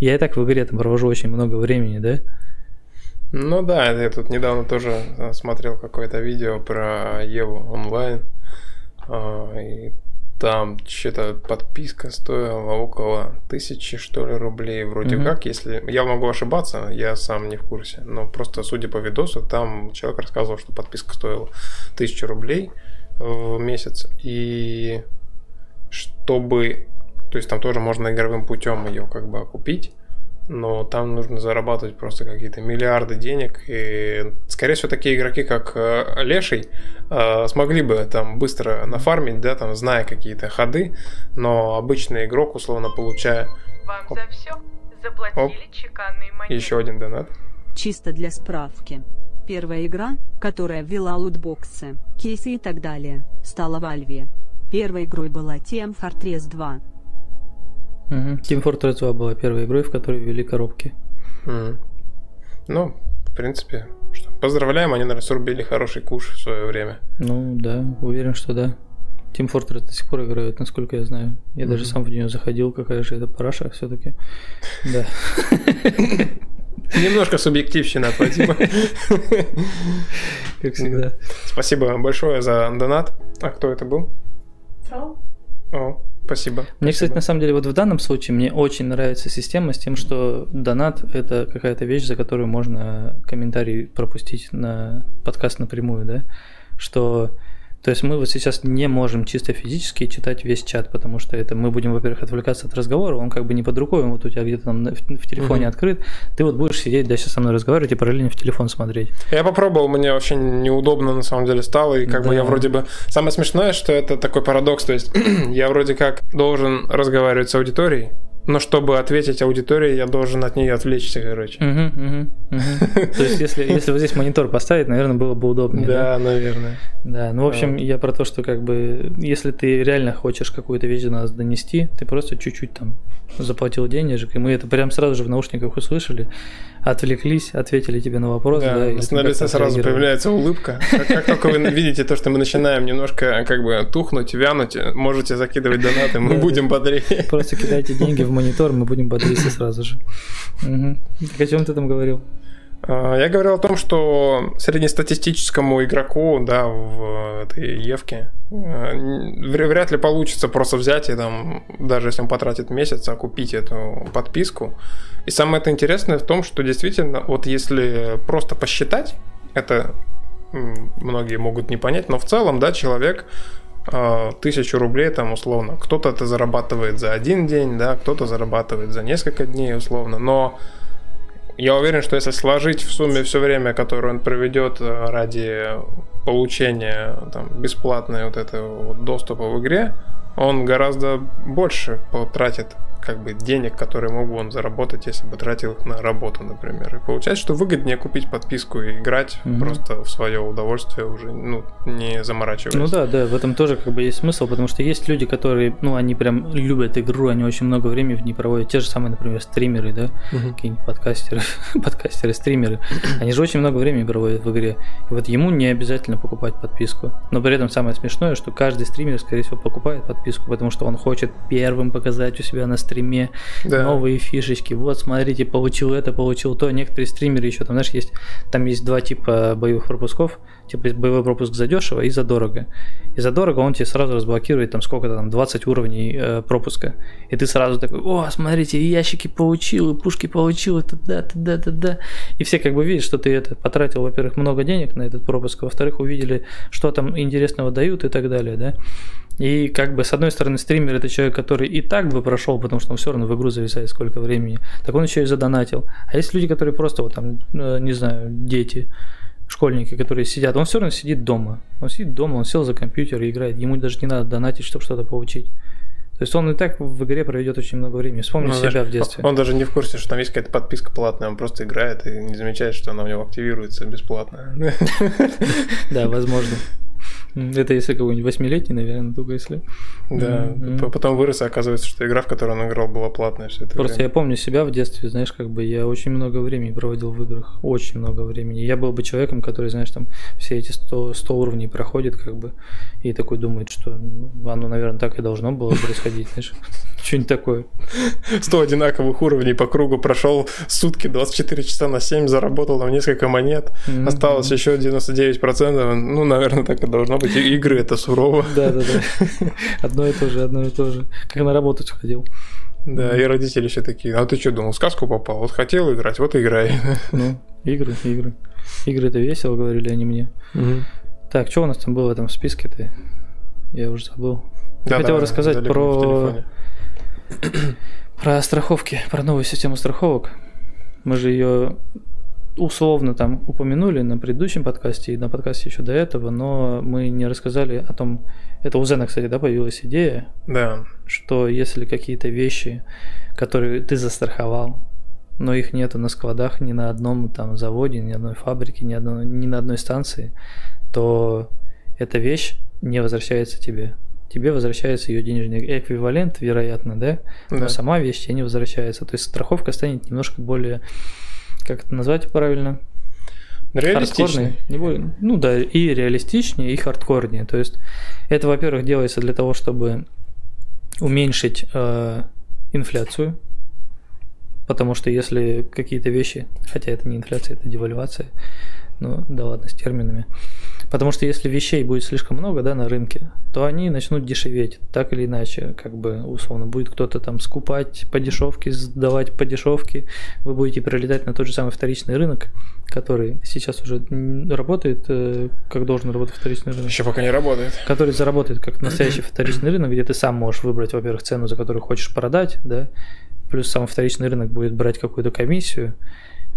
Я и так в игре там провожу очень много времени, да? Ну да, я тут недавно тоже э, смотрел какое-то видео про Еву онлайн. а, И там что-то подписка стоила около тысячи, что ли, рублей. Вроде Мгм. как, если... Я могу ошибаться, я сам не в курсе. Но просто, судя по видосу, там человек рассказывал, что подписка стоила тысячу рублей в месяц. И чтобы... То есть там тоже можно игровым путем ее как бы купить но там нужно зарабатывать просто какие-то миллиарды денег. И, скорее всего, такие игроки, как э, Леший, смогли бы там быстро нафармить, да, там, зная какие-то ходы, но обычный игрок, условно получая Вам Оп. за все заплатили Оп. чеканные монеты. еще один донат. Чисто для справки. Первая игра, которая ввела лутбоксы, кейсы и так далее, стала Valve. Первой игрой была Team Fortress 2. Мгм. Team Fortress 2 была первой игрой, в которой ввели коробки. Мгм. Ну, в принципе, поздравляем, они, наверное, срубили хороший куш в свое время. Ну да, уверен, что да. Team Fortress до сих пор играют, насколько я знаю. Я даже Мгм. сам в нее заходил, какая же это параша все-таки. Да. Немножко субъективщина от. Как всегда. Спасибо большое за донат. А кто это был? О, спасибо. Мне, кстати, Спасибо. на самом деле, вот в данном случае мне очень нравится система с тем, что донат – это какая-то вещь, за которую можно комментарий пропустить на подкаст напрямую, да? Что то есть мы вот сейчас не можем чисто физически читать весь чат, потому что это мы будем, во-первых, отвлекаться от разговора, он как бы не под рукой, он вот у тебя где-то там в, в телефоне Мгм. открыт, ты вот будешь сидеть дальше со мной разговаривать и параллельно в телефон смотреть. Я попробовал, мне вообще неудобно на самом деле стало, и как бы Да. я вроде бы... Самое смешное, что это такой парадокс, то есть я вроде как должен разговаривать с аудиторией, но чтобы ответить аудитории, я должен от нее отвлечься, короче. То есть если, если вот здесь монитор поставить, наверное, было бы удобнее. Да, наверное. Да, ну, в общем, я про то, что как бы, если ты реально хочешь какую-то вещь до нас донести, ты просто чуть-чуть там заплатил денежек, и мы это прям сразу же в наушниках услышали, отвлеклись, ответили тебе на вопрос, да, Да, на лице сразу появляется улыбка. Как, как только вы видите то, что мы начинаем немножко как бы тухнуть, вянуть, можете закидывать донаты, мы будем бодрее. Просто кидайте деньги в монитор, мы будем бодриться сразу же. О чем ты там говорил? А, Я говорил о том, что среднестатистическому игроку, да, в этой Евке э, вря- вряд ли получится просто взять и там, даже если он потратит месяц, а купить эту подписку. И самое это интересное в том, что действительно, вот если просто посчитать, это многие могут не понять, но в целом, да, человек э, тысячу рублей там условно, кто-то это зарабатывает за один день, да, кто-то зарабатывает за несколько дней условно, но я уверен, что если сложить в сумме все время, которое он проведет э, ради получения там, бесплатной вот этого вот доступа в игре, он гораздо больше потратит как бы денег, которые мог бы он заработать, если бы тратил их на работу, например. И получается, что выгоднее купить подписку и играть Мгм. просто в свое удовольствие уже, ну, не заморачиваясь. Ну да, да, в этом тоже как бы есть смысл, потому что есть люди, которые, ну, они прям любят игру, они очень много времени в ней проводят. Те же самые, например, стримеры, да, Мгм. какие-нибудь подкастеры, подкастеры, стримеры. Они же очень много времени проводят в игре. И вот ему не обязательно покупать подписку. Но при этом самое смешное, что каждый стример, скорее всего, покупает подписку, потому что он хочет первым показать у себя на стриме Да. новые фишечки. Вот, смотрите, получил это, получил то. Некоторые стримеры еще, там, знаешь, есть, там есть два типа боевых пропусков. Типа боевой пропуск задешево и задорого. И задорого он тебе сразу разблокирует там сколько-то там 20 уровней э, пропуска. И ты сразу такой, о, смотрите, и ящики получил, и пушки получил, это да, да, это да. И все как бы видят, что ты это потратил, во-первых, много денег на этот пропуск, а во-вторых, увидели, что там интересного дают и так далее, да. И как бы с одной стороны стример это человек, который и так бы прошел, потому что он все равно в игру зависает сколько времени, так он еще и задонатил. А есть люди, которые просто вот там, э, не знаю, дети, школьники, которые сидят, он все равно сидит дома. Он сидит дома, он сел за компьютер и играет. Ему даже не надо донатить, чтобы что-то получить. То есть он и так в игре проведет очень много времени. Вспомни Ну, себя даже- в детстве. Он даже не в курсе, что там есть какая-то подписка платная, он просто играет и не замечает, что она у него активируется бесплатно. Да, возможно. Это если какой-нибудь восьмилетний, наверное, только если. Да, п- потом вырос, и оказывается, что игра, в которую он играл, была платная все это Просто я время. помню себя в детстве, знаешь, как бы я очень много времени проводил в играх. Очень много времени. Я был бы человеком, который, знаешь, там все эти 100, 100 уровней проходит, как бы, и такой думает, что ну, оно, наверное, так и должно было происходить, знаешь. Что-нибудь такое. 100 одинаковых уровней по кругу прошел сутки, 24 часа на 7, заработал там несколько монет, Мгм. осталось еще 99%. Ну, наверное, так и должно быть. И- Игры это сурово. Да, да, да. Одно и то же, одно и то же. Как на работу сходил. Да, и родители все такие, а ты что думал, сказку попал? Вот хотел играть, вот играй. Ну, игры, игры. Игры это весело, говорили они мне. Так, что у нас там было в этом списке-то? Я уже забыл. Да, хотел да, рассказать про-. Про страховки, про новую систему страховок. Мы же ее условно там упомянули на предыдущем подкасте и на подкасте еще до этого, но мы не рассказали о том, это у Зена, кстати, да, появилась идея, Да. что если какие-то вещи, которые ты застраховал, но их нету на складах ни на одном там заводе, ни на одной фабрике, ни, одной, ни на одной станции, то эта вещь не возвращается тебе. Тебе возвращается ее денежный эквивалент, вероятно, да? да. но сама вещь тебе не возвращается. То есть страховка станет немножко более, как это назвать правильно? Хардкорной. Не более- ну да, и реалистичнее, и хардкорнее. То есть это, во-первых, делается для того, чтобы уменьшить э, инфляцию. Потому что если какие-то вещи, хотя это не инфляция, это девальвация, ну да ладно, с терминами. Потому что если вещей будет слишком много да, на рынке, то они начнут дешеветь, так или иначе, как бы условно будет кто-то там скупать по дешевке, сдавать по дешевке, вы будете прилетать на тот же самый вторичный рынок, который сейчас уже работает, э, как должен работать вторичный рынок. Еще пока не работает. который заработает как настоящий вторичный рынок, где ты сам можешь выбрать, во-первых, цену, за которую хочешь продать, да, плюс сам вторичный рынок будет брать какую-то комиссию,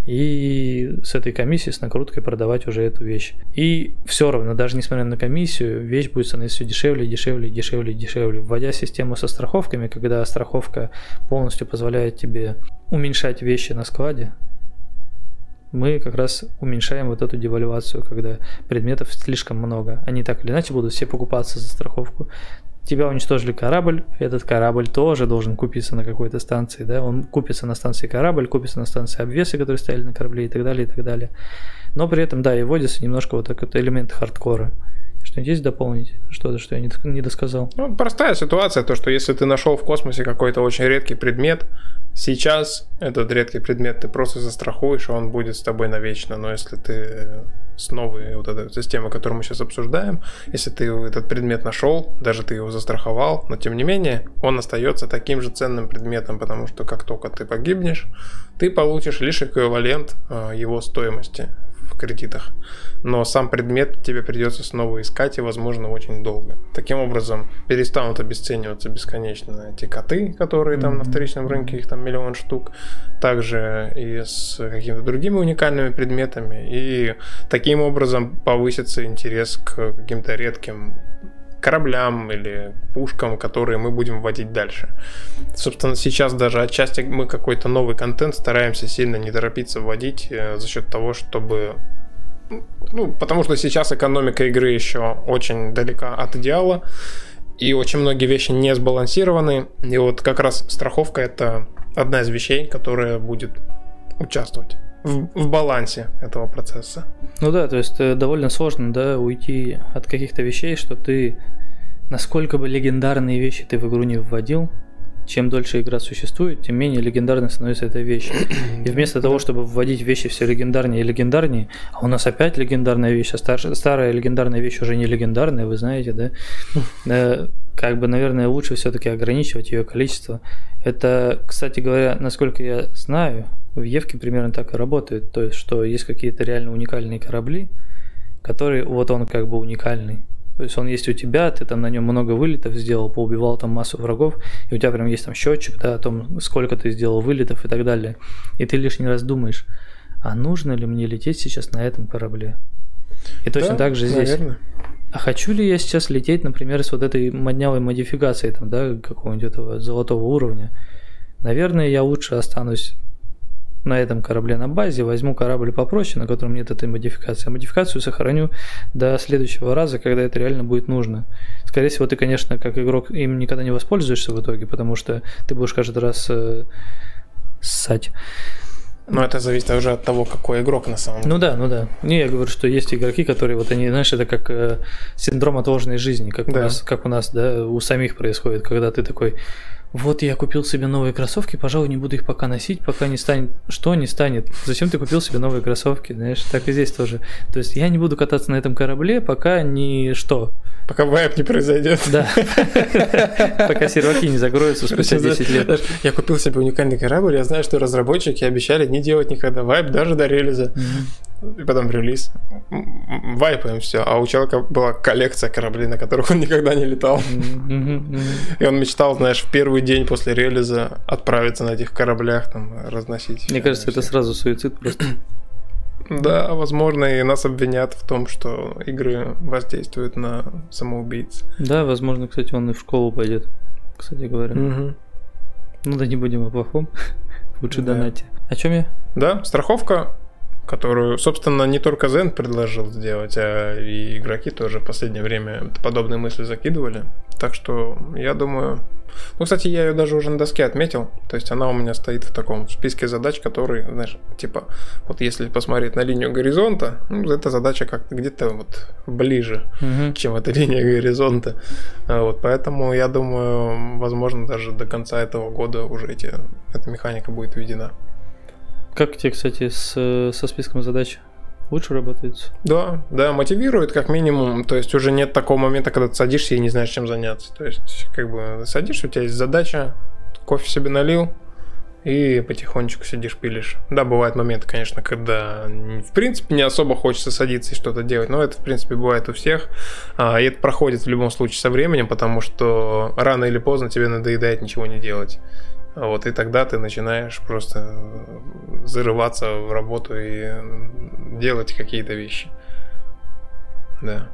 и с этой комиссией, с накруткой продавать уже эту вещь. И все равно, даже несмотря на комиссию, вещь будет становиться все дешевле, дешевле, дешевле, дешевле. Вводя систему со страховками, когда страховка полностью позволяет тебе уменьшать вещи на складе, мы как раз уменьшаем вот эту девальвацию, когда предметов слишком много. Они так или иначе будут все покупаться за страховку. Тебя уничтожили корабль, этот корабль тоже должен купиться на какой-то станции, да, он купится на станции корабль, купится на станции обвесы, которые стояли на корабле и так далее, и так далее. Но при этом, да, и вводится немножко вот так вот элемент хардкора, что что-нибудь есть дополнить? Что-то, что я не, не досказал? Ну, простая ситуация, то, что если ты нашел в космосе какой-то очень редкий предмет, сейчас этот редкий предмет ты просто застрахуешь, и он будет с тобой навечно. Но если ты с новой вот этой системой, которую мы сейчас обсуждаем, если ты этот предмет нашел, даже ты его застраховал, но тем не менее он остается таким же ценным предметом, потому что как только ты погибнешь, ты получишь лишь эквивалент э, его стоимости в кредитах. Но сам предмет тебе придется снова искать и, возможно, очень долго. Таким образом, перестанут обесцениваться бесконечно эти коты, которые там на вторичном рынке, их там миллион штук. Также и с какими-то другими уникальными предметами. И таким образом повысится интерес к каким-то редким кораблям или пушкам, которые мы будем вводить дальше. Собственно, сейчас даже отчасти мы какой-то новый контент стараемся сильно не торопиться вводить э, за счет того, чтобы ну, потому что сейчас экономика игры еще очень далека от идеала, и очень многие вещи не сбалансированы. И вот как раз страховка это одна из вещей, которая будет участвовать в, в балансе этого процесса. Ну да, то есть э, довольно сложно, да, уйти от каких-то вещей, что ты насколько бы легендарные вещи ты в игру не вводил, чем дольше игра существует, тем менее легендарной становится эта вещь. И вместо того, чтобы вводить вещи все легендарнее и легендарнее, а у нас опять легендарная вещь, а старшая, старая легендарная вещь уже не легендарная, вы знаете, да? Э, как бы, наверное, лучше все-таки ограничивать ее количество. Это, кстати говоря, насколько я знаю, в Евке примерно так и работает. То есть, что есть какие-то реально уникальные корабли, которые, вот он как бы уникальный, то есть он есть у тебя, ты там на нем много вылетов сделал, поубивал там массу врагов, и у тебя прям есть там счетчик, да, о том, сколько ты сделал вылетов и так далее. И ты лишний раз думаешь, а нужно ли мне лететь сейчас на этом корабле? И точно да, так же здесь. Наверное. А хочу ли я сейчас лететь, например, с вот этой моднявой модификацией, там, да, какого-нибудь этого золотого уровня? Наверное, я лучше останусь на этом корабле на базе, возьму корабль попроще, на котором нет этой модификации, а модификацию сохраню до следующего раза, когда это реально будет нужно. Скорее всего, ты, конечно, как игрок им никогда не воспользуешься в итоге, потому что ты будешь каждый раз э, ссать. Но это зависит уже от того, какой игрок на самом деле. Ну да, ну да. Не, я говорю, что есть игроки, которые вот они, знаешь, это как э, синдром отложенной жизни, как да. у нас, как у нас, да, у самих происходит, когда ты такой, вот я купил себе новые кроссовки, пожалуй, не буду их пока носить, пока не станет... Что не станет? Зачем ты купил себе новые кроссовки? Знаешь, так и здесь тоже. То есть я не буду кататься на этом корабле, пока не что. Пока вайп не произойдет. Да. Пока серваки не закроются спустя 10 лет. Я купил себе уникальный корабль, я знаю, что разработчики обещали не делать никогда вайп даже до релиза и потом релиз, вайпаем все, а у человека была коллекция кораблей, на которых он никогда не летал. И он мечтал, знаешь, в первый день после релиза отправиться на этих кораблях, там, разносить. Мне кажется, это сразу суицид просто. Да, возможно, и нас обвинят в том, что игры воздействуют на самоубийц. Да, возможно, кстати, он и в школу пойдет, кстати говоря. Угу. Ну да, не будем о плохом. Лучше да. донате. О чем я? Да, страховка которую, собственно, не только Zen предложил сделать, а и игроки тоже в последнее время подобные мысли закидывали. Так что я думаю... Ну, кстати, я ее даже уже на доске отметил. То есть она у меня стоит в таком списке задач, который, знаешь, типа, вот если посмотреть на линию горизонта, ну, эта задача как-то где-то вот ближе, угу. чем эта линия горизонта. А вот, поэтому я думаю, возможно, даже до конца этого года уже эти, эта механика будет введена. Как тебе, кстати, с, со списком задач? Лучше работает? Да, да, мотивирует как минимум. То есть уже нет такого момента, когда ты садишься и не знаешь, чем заняться. То есть, как бы садишься, у тебя есть задача, кофе себе налил, и потихонечку сидишь, пилишь. Да, бывают моменты, конечно, когда в принципе не особо хочется садиться и что-то делать, но это в принципе бывает у всех. А, и это проходит в любом случае со временем, потому что рано или поздно тебе надоедает ничего не делать. Вот, и тогда ты начинаешь просто зарываться в работу и делать какие-то вещи. Да.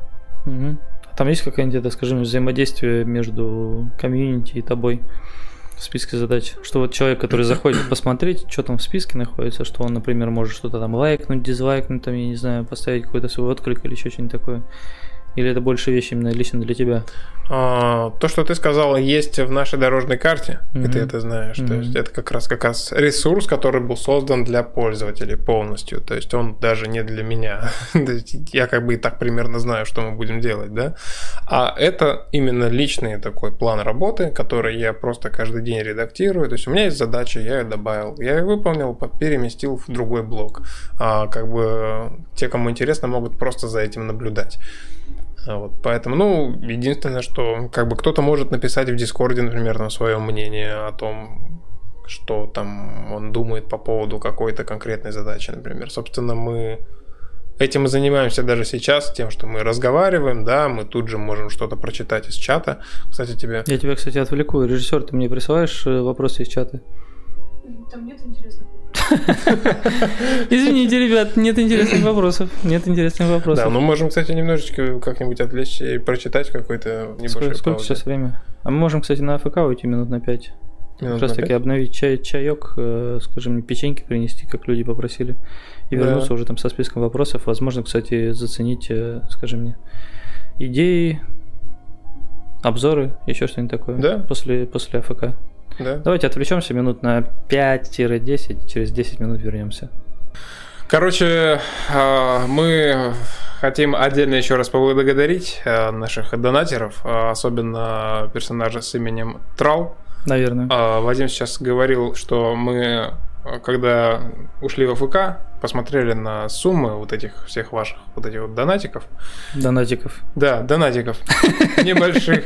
Угу. Там есть какая-нибудь, это, скажем, взаимодействие между комьюнити и тобой в списке задач? Что вот человек, который заходит посмотреть, что там в списке находится, что он, например, может что-то там лайкнуть, дизлайкнуть, там, я не знаю, поставить какой-то свой отклик или еще что-нибудь такое. Или это больше вещи именно лично для тебя? А, то, что ты сказал, есть в нашей дорожной карте, Мгм. и ты это знаешь. То Мгм. есть это как раз как раз ресурс, который был создан для пользователей полностью. То есть он даже не для меня. То я как бы и так примерно знаю, что мы будем делать, да. А это именно личный такой план работы, который я просто каждый день редактирую. То есть у меня есть задача, я ее добавил, я ее выполнил, по- переместил в другой блок. А как бы те, кому интересно, могут просто за этим наблюдать. А Вот, поэтому, ну, единственное, что как бы кто-то может написать в Дискорде, например, там свое мнение о том, что там он думает по поводу какой-то конкретной задачи, например. Собственно, мы этим и занимаемся даже сейчас, тем, что мы разговариваем, да, мы тут же можем что-то прочитать из чата. Кстати, тебе... Я тебя, кстати, отвлеку. Режиссер, ты мне присылаешь э, вопросы из чата? Там нет интересных Извините, ребят, нет интересных вопросов. Нет интересных Да, вопросов. ну можем, кстати, немножечко как-нибудь отвлечься и прочитать какой-то небольшой сколько, сейчас время? А мы можем, кстати, на АФК уйти минут на 5. Минут как раз таки пять? обновить чай, чаек, э, скажем, печеньки принести, как люди попросили. И Да. вернуться уже там со списком вопросов. Возможно, кстати, заценить, э, скажи мне, идеи, обзоры, еще что-нибудь такое. Да. После, после АФК. Да. Давайте отвлечемся минут на 5-10, через 10 минут вернемся. Короче, а, мы хотим отдельно еще раз поблагодарить а, наших донатеров, а, особенно персонажа с именем Трал. Наверное. Вадим сейчас говорил, что мы, когда ушли в АФК, посмотрели на суммы вот этих всех ваших вот этих вот донатиков. Донатиков. Да, донатиков небольших.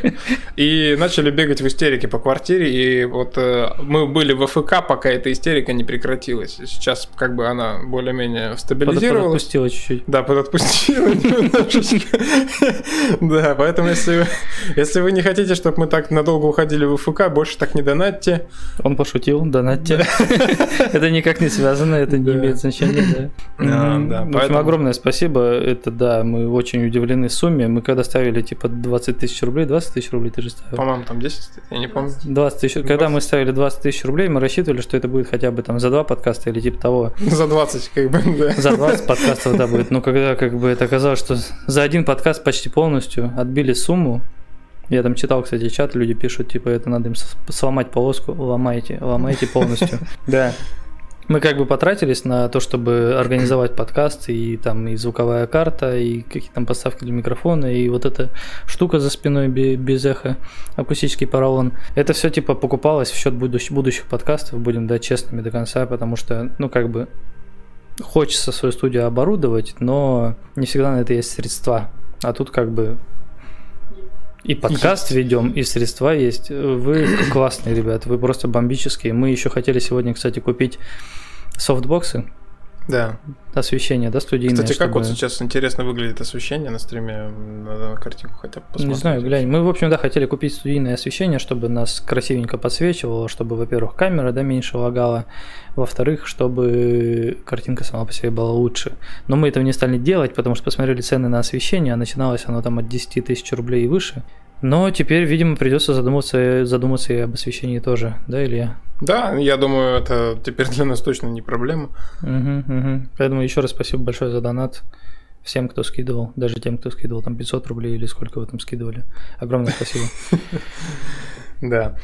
И начали бегать в истерике по квартире. И вот э, мы были в АФК, пока эта истерика не прекратилась. Сейчас как бы она более-менее стабилизировалась. Подотпустила чуть-чуть. Да, подотпустила немножечко. Да, поэтому если вы, если вы не хотите, чтобы мы так надолго уходили в ФК, больше так не донатьте. Он пошутил, донатьте. Это никак не связано, это не имеет значения, да. Да, Мгм. да, В общем, поэтому- огромное спасибо. Это да, мы очень удивлены сумме. Мы когда ставили типа 20 тысяч рублей, 20 тысяч рублей ты же ставил? По-моему, там 10, я не помню. 20 тысяч. Когда мы ставили 20 тысяч рублей, мы рассчитывали, что это будет хотя бы там за два подкаста или типа того. За 20, как бы, да. За 20 подкастов да будет. Но когда как бы это оказалось, что за один подкаст почти полностью отбили сумму, я там читал, кстати, чат, люди пишут, типа, это надо им сломать полоску, ломайте, ломайте полностью. Да. Мы как бы потратились на то, чтобы организовать подкаст, и там и звуковая карта, и какие-то там поставки для микрофона, и вот эта штука за спиной бе- без эха, акустический поролон. Это все типа покупалось в счет будущих, будущих подкастов, будем да, честными до конца, потому что, ну, как бы хочется свою студию оборудовать, но не всегда на это есть средства. А тут как бы и подкаст ведем, и средства есть. Вы классные, ребят, вы просто бомбические. Мы еще хотели сегодня, кстати, купить софтбоксы, Да. освещение, да, студийное. Кстати, как вот чтобы- сейчас интересно выглядит освещение на стриме? Надо картинку хотя бы посмотреть. Не знаю, глянь. Мы, в общем, да, хотели купить студийное освещение, чтобы нас красивенько подсвечивало, чтобы, во-первых, камера, да, меньше лагала, во-вторых, чтобы картинка сама по себе была лучше. Но мы этого не стали делать, потому что посмотрели цены на освещение, а начиналось оно там от 10 тысяч рублей и выше. Но теперь, видимо, придется задуматься, задуматься и об освещении тоже, да, Илья? Да, я думаю, это теперь для нас точно не проблема. Угу, угу. Поэтому еще раз спасибо большое за донат всем, кто скидывал, даже тем, кто скидывал там 500 рублей или сколько вы там скидывали. Огромное спасибо. Да.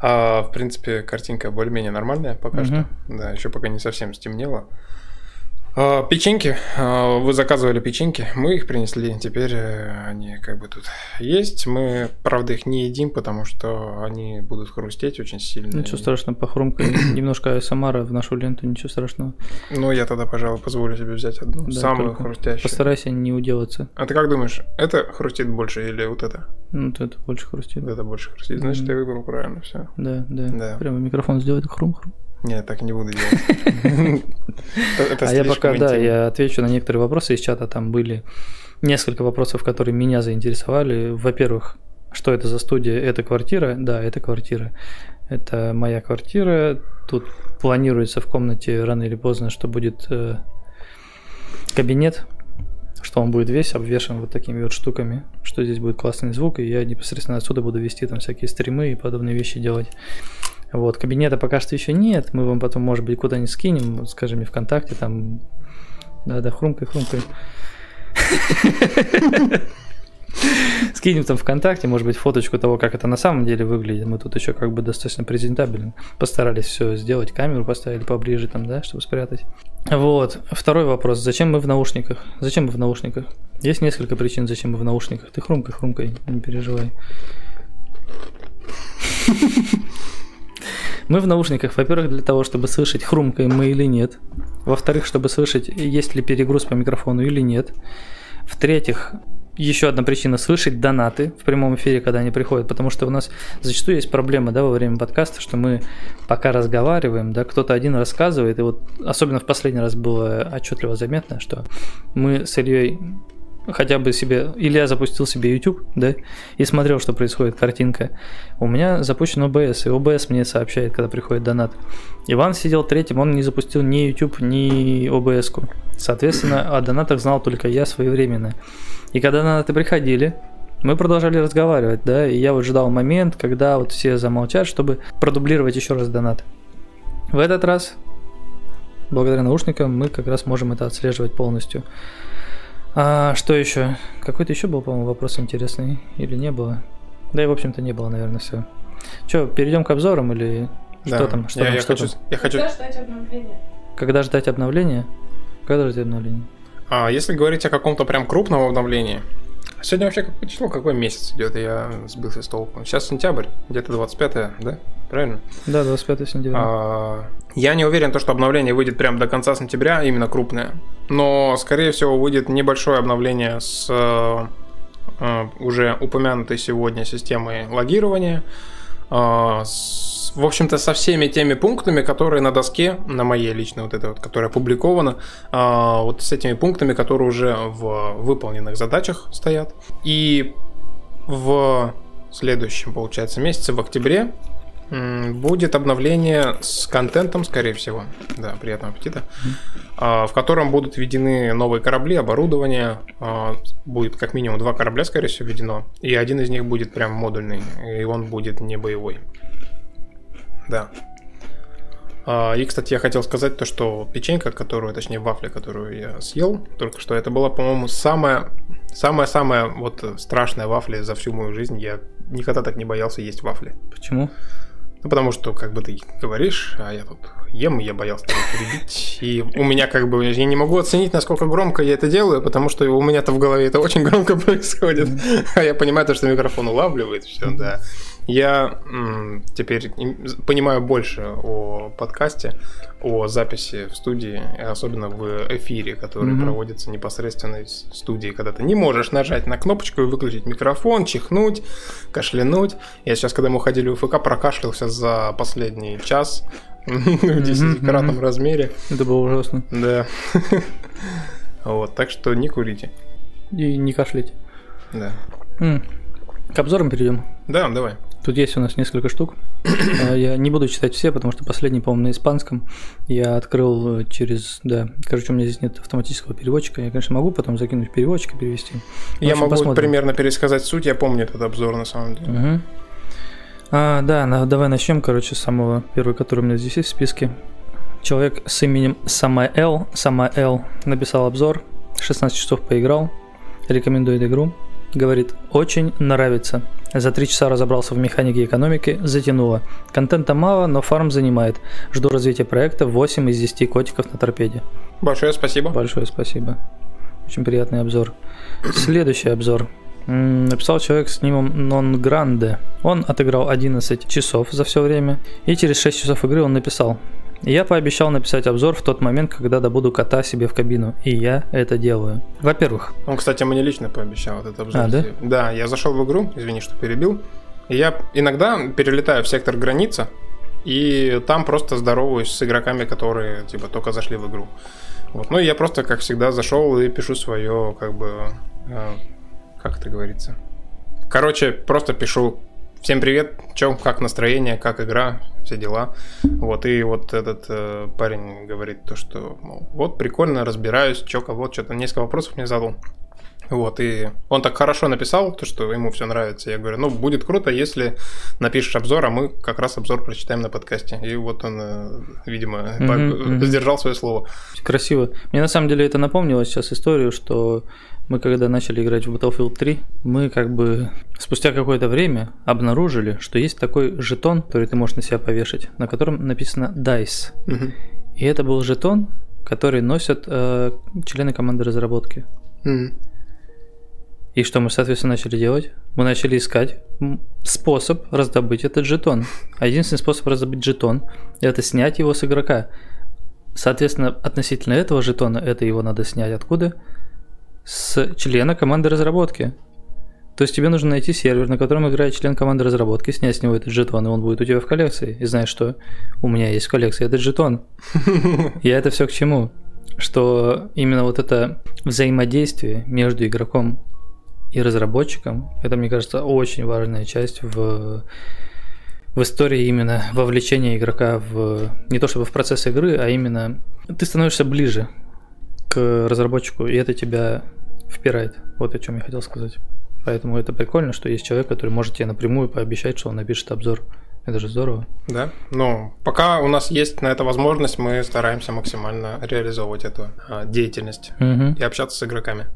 А, в принципе, картинка более-менее нормальная пока что. Да, еще пока не совсем стемнело. А, печеньки. А, вы заказывали печеньки, мы их принесли. Теперь э, они как бы тут есть. Мы, правда, их не едим, потому что они будут хрустеть очень сильно. Ничего И- страшного, похрумкай. Немножко Самара в нашу ленту, ничего страшного. Ну, я тогда, пожалуй, позволю себе взять одну, Да, самую хрустящую. Постарайся не уделаться. А ты как думаешь, это хрустит больше или вот это? Ну, то это больше хрустит. Вот это больше хрустит. Значит, Мгм. я выбрал правильно все. Да, да. Да. Прямо микрофон сделать хрум-хрум. Нет, так не буду делать. А я пока, да, я отвечу на некоторые вопросы из чата. Там были несколько вопросов, которые меня заинтересовали. Во-первых, что это за студия? Это квартира? Да, это квартира. Это моя квартира. Тут планируется в комнате рано или поздно, что будет э, кабинет, что он будет весь обвешен вот такими вот штуками, что здесь будет классный звук, и я непосредственно отсюда буду вести там всякие стримы и подобные вещи делать. Вот, кабинета пока что еще нет, мы вам потом, может быть, куда-нибудь скинем, скажем, мне ВКонтакте, там, да-да, хрумкай, хрумкай. Скинем там ВКонтакте, может быть, фоточку того, как это на самом деле выглядит. Мы тут еще как бы достаточно презентабельно постарались все сделать, камеру поставили поближе там, да, чтобы спрятать. Вот. Второй вопрос. Зачем мы в наушниках? Зачем мы в наушниках? Есть несколько причин, зачем мы в наушниках. Ты хрумкай, хрумкай, не переживай. Мы в наушниках, во-первых, для того, чтобы слышать, хрумкаем мы или нет. Во-вторых, чтобы слышать, есть ли перегруз по микрофону или нет. В-третьих, еще одна причина слышать донаты в прямом эфире, когда они приходят, потому что у нас зачастую есть проблема, да, во время подкаста, что мы пока разговариваем, да, кто-то один рассказывает, и вот особенно в последний раз было отчетливо заметно, что мы с Ильей хотя бы себе, или я запустил себе YouTube, да, и смотрел, что происходит, картинка. У меня запущен OBS, и OBS мне сообщает, когда приходит донат. Иван сидел третьим, он не запустил ни YouTube, ни OBS. -ку. Соответственно, о донатах знал только я своевременно. И когда донаты приходили, мы продолжали разговаривать, да, и я вот ждал момент, когда вот все замолчат, чтобы продублировать еще раз донат. В этот раз, благодаря наушникам, мы как раз можем это отслеживать полностью. А, что еще? Какой-то еще был, по-моему, вопрос интересный. Или не было? Да и, в общем-то, не было, наверное, все. Че, перейдем к обзорам или Да. что там? Что я, там, я что хочу, там? я хочу... Когда ждать обновления? Когда ждать обновления? Когда ждать обновления? А, если говорить о каком-то прям крупном обновлении, сегодня вообще какое число, какой месяц идет, я сбился с толку. Сейчас сентябрь, где-то 25 да? Правильно? Да, 25 сентября. А, Я не уверен, то, что обновление выйдет прям до конца сентября, именно крупное. Но, скорее всего, выйдет небольшое обновление с э, э, уже упомянутой сегодня системой логирования. э, с- в общем-то, со всеми теми пунктами, которые на доске, на моей личной, вот этой вот, которая опубликована, вот с этими пунктами, которые уже в выполненных задачах стоят. И в следующем, получается, месяце, в октябре, Будет обновление с контентом, скорее всего. Да, приятного аппетита. А, В котором будут введены новые корабли, оборудование. А, Будет как минимум два корабля, скорее всего, введено. И один из них будет прям модульный. И он будет не боевой. Да. А, И, кстати, я хотел сказать то, что печенька, которую, точнее, вафля, которую я съел только что, это была, по-моему, самая, самая-самая вот страшная вафля за всю мою жизнь. Я никогда так не боялся есть вафли. Почему? Ну, потому что, как бы ты говоришь, а я тут ем, и я боялся тебя перебить. И у меня, как бы, я не могу оценить, насколько громко я это делаю, потому что у меня-то в голове это очень громко происходит. А я понимаю то, что микрофон улавливает все, да. Я м, теперь им- понимаю больше о подкасте, о записи в студии, особенно в эфире, который Мгм. проводится непосредственно из студии, когда ты не можешь нажать на кнопочку и выключить микрофон, чихнуть, кашлянуть. Я сейчас, когда мы уходили в ФК, прокашлялся за последний час в десятикратном размере. Это было ужасно. Да. Вот, так что не курите. И не кашляйте. Да. К обзорам перейдем. Да, давай. Тут есть у нас несколько штук. А, Я не буду читать все, потому что последний, по-моему, на испанском. Я открыл э, через... Да, короче, у меня здесь нет автоматического переводчика. Я, конечно, могу потом закинуть переводчик и перевести. В Я общем, могу посмотрим. примерно пересказать суть, я помню этот обзор на самом деле. Мгм. А, да, на- давай начнем, короче, с самого первого, который у меня здесь есть в списке. Человек с именем Самаэл, Самаэл написал обзор, 16 часов поиграл, рекомендует игру, говорит, очень нравится. За три часа разобрался в механике экономики, затянуло. Контента мало, но фарм занимает. Жду развития проекта 8 из 10 котиков на торпеде. Большое спасибо. Большое спасибо. Очень приятный обзор. Следующий обзор. Написал человек с ником Non Grande. Он отыграл 11 часов за все время. И через 6 часов игры он написал. Я пообещал написать обзор в тот момент, когда добуду кота себе в кабину. И я это делаю. Во-первых, Он, кстати, мне лично пообещал этот обзор. А, да? Да, я зашел в игру, извини, что перебил. И я иногда перелетаю в сектор граница, и там просто здороваюсь с игроками, которые, типа, только зашли в игру. Вот. Ну, и я просто, как всегда, зашел и пишу свое, как бы, э, как это говорится. Короче, просто пишу Всем привет, чё, как настроение, как игра, все дела. Вот, и вот этот э, парень говорит то, что, мол, вот, прикольно, разбираюсь, чё, кого, что-то, несколько вопросов мне задал. Вот, и он так хорошо написал, то, что ему все нравится. Я говорю, ну, будет круто, если напишешь обзор, а мы как раз обзор прочитаем на подкасте. И вот он, э, видимо, мгм. сдержал свое слово. Красиво. Мне на самом деле это напомнило сейчас историю, что мы когда начали играть в Battlefield 3, мы как бы спустя какое-то время обнаружили, что есть такой жетон, который ты можешь на себя повешать, на котором написано DICE. Мгм. И это был жетон, который носят э, члены команды разработки. Мгм. И что мы, соответственно, начали делать? Мы начали искать способ раздобыть этот жетон. А единственный способ раздобыть жетон – это снять его с игрока. Соответственно, относительно этого жетона, это его надо снять откуда? С члена команды разработки. То есть тебе нужно найти сервер, на котором играет член команды разработки, снять с него этот жетон, и он будет у тебя в коллекции. И знаешь что? У меня есть в коллекции этот жетон. Я это все к чему? Что именно вот это взаимодействие между игроком и разработчиком, это, мне кажется, очень важная часть в, в истории именно вовлечения игрока в не то чтобы в процесс игры, а именно ты становишься ближе к разработчику, и это тебя впирает. Вот о чем я хотел сказать. Поэтому это прикольно, что есть человек, который может тебе напрямую пообещать, что он напишет обзор. Это же здорово. Да, но пока у нас есть на это возможность, мы стараемся максимально реализовывать эту а, деятельность Мгм. и общаться с игроками.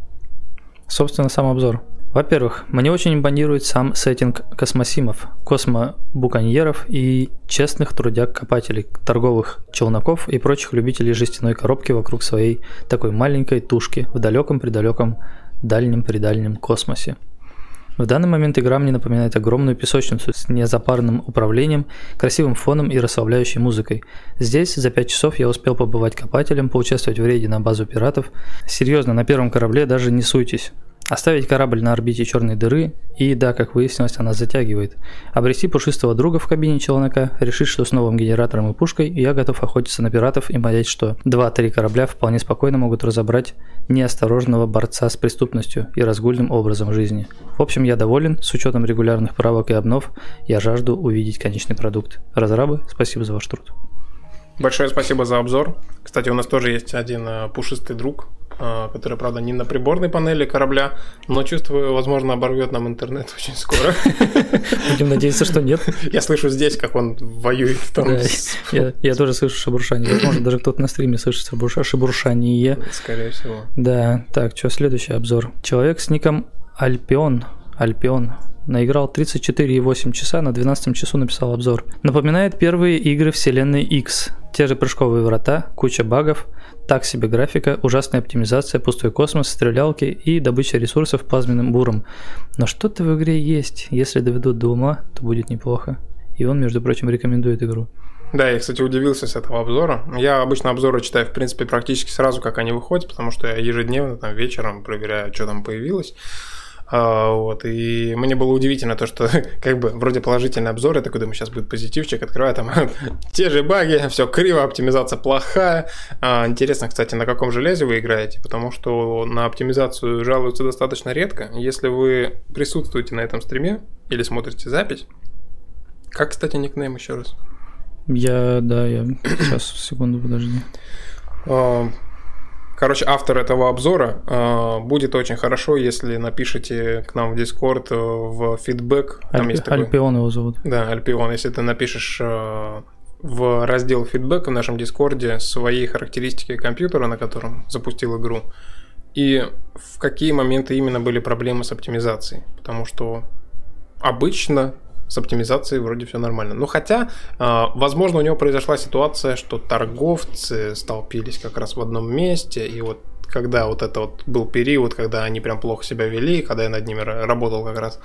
Собственно, сам обзор. Во-первых, мне очень импонирует сам сеттинг космосимов, космобуконьеров и честных трудяг-копателей, торговых челноков и прочих любителей жестяной коробки вокруг своей такой маленькой тушки в далеком-предалеком дальнем-предальнем космосе. В данный момент игра мне напоминает огромную песочницу с незапарным управлением, красивым фоном и расслабляющей музыкой. Здесь за 5 часов я успел побывать копателем, поучаствовать в рейде на базу пиратов. Серьезно, на первом корабле даже не суйтесь. Оставить корабль на орбите черной дыры, и да, как выяснилось, она затягивает. Обрести пушистого друга в кабине челнока, решить, что с новым генератором и пушкой я готов охотиться на пиратов и понять, что 2-3 корабля вполне спокойно могут разобрать неосторожного борца с преступностью и разгульным образом жизни. В общем, я доволен, с учетом регулярных правок и обнов, я жажду увидеть конечный продукт. Разрабы, спасибо за ваш труд. Большое спасибо за обзор. Кстати, у нас тоже есть один э, пушистый друг, э, который, правда, не на приборной панели корабля, но чувствую, возможно, оборвет нам интернет очень скоро. Будем надеяться, что нет. Я слышу здесь, как он воюет там. Я, тоже слышу шебуршание. Возможно, даже кто-то на стриме слышит шебурша- шебуршание. Скорее всего. Да, так, что следующий обзор. Человек с ником Альпион. Альпион. Наиграл 34,8 часа, на 12 часу написал обзор. Напоминает первые игры вселенной X. Те же прыжковые врата, куча багов, так себе графика, ужасная оптимизация, пустой космос, стрелялки и добыча ресурсов плазменным буром. Но что-то в игре есть. Если доведут до ума, то будет неплохо. И он, между прочим, рекомендует игру. Да, я, кстати, удивился с этого обзора. Я обычно обзоры читаю, в принципе, практически сразу, как они выходят, потому что я ежедневно, там, вечером проверяю, что там появилось. А, вот, и мне было удивительно то, что как бы вроде положительный обзор, я такой думаю, сейчас будет позитивчик, открываю там те же баги, все криво, оптимизация плохая. А, интересно, кстати, на каком железе вы играете, потому что на оптимизацию жалуются достаточно редко. Если вы присутствуете на этом стриме или смотрите запись, как, кстати, никнейм еще раз? Я, да, я... Сейчас, секунду, подожди. Короче, автор этого обзора а, будет очень хорошо, если напишите к нам в Discord э, в фидбэк. Там Альпи- есть такой- Альпион его зовут. Да, Альпион, если ты напишешь э, в раздел фидбэк в нашем Дискорде свои характеристики компьютера, на котором запустил игру, и в какие моменты именно были проблемы с оптимизацией. Потому что обычно с оптимизацией вроде все нормально. Но хотя, э, возможно, у него произошла ситуация, что торговцы столпились как раз в одном месте, и вот когда вот это вот был период, когда они прям плохо себя вели, когда я над ними ра- работал как раз,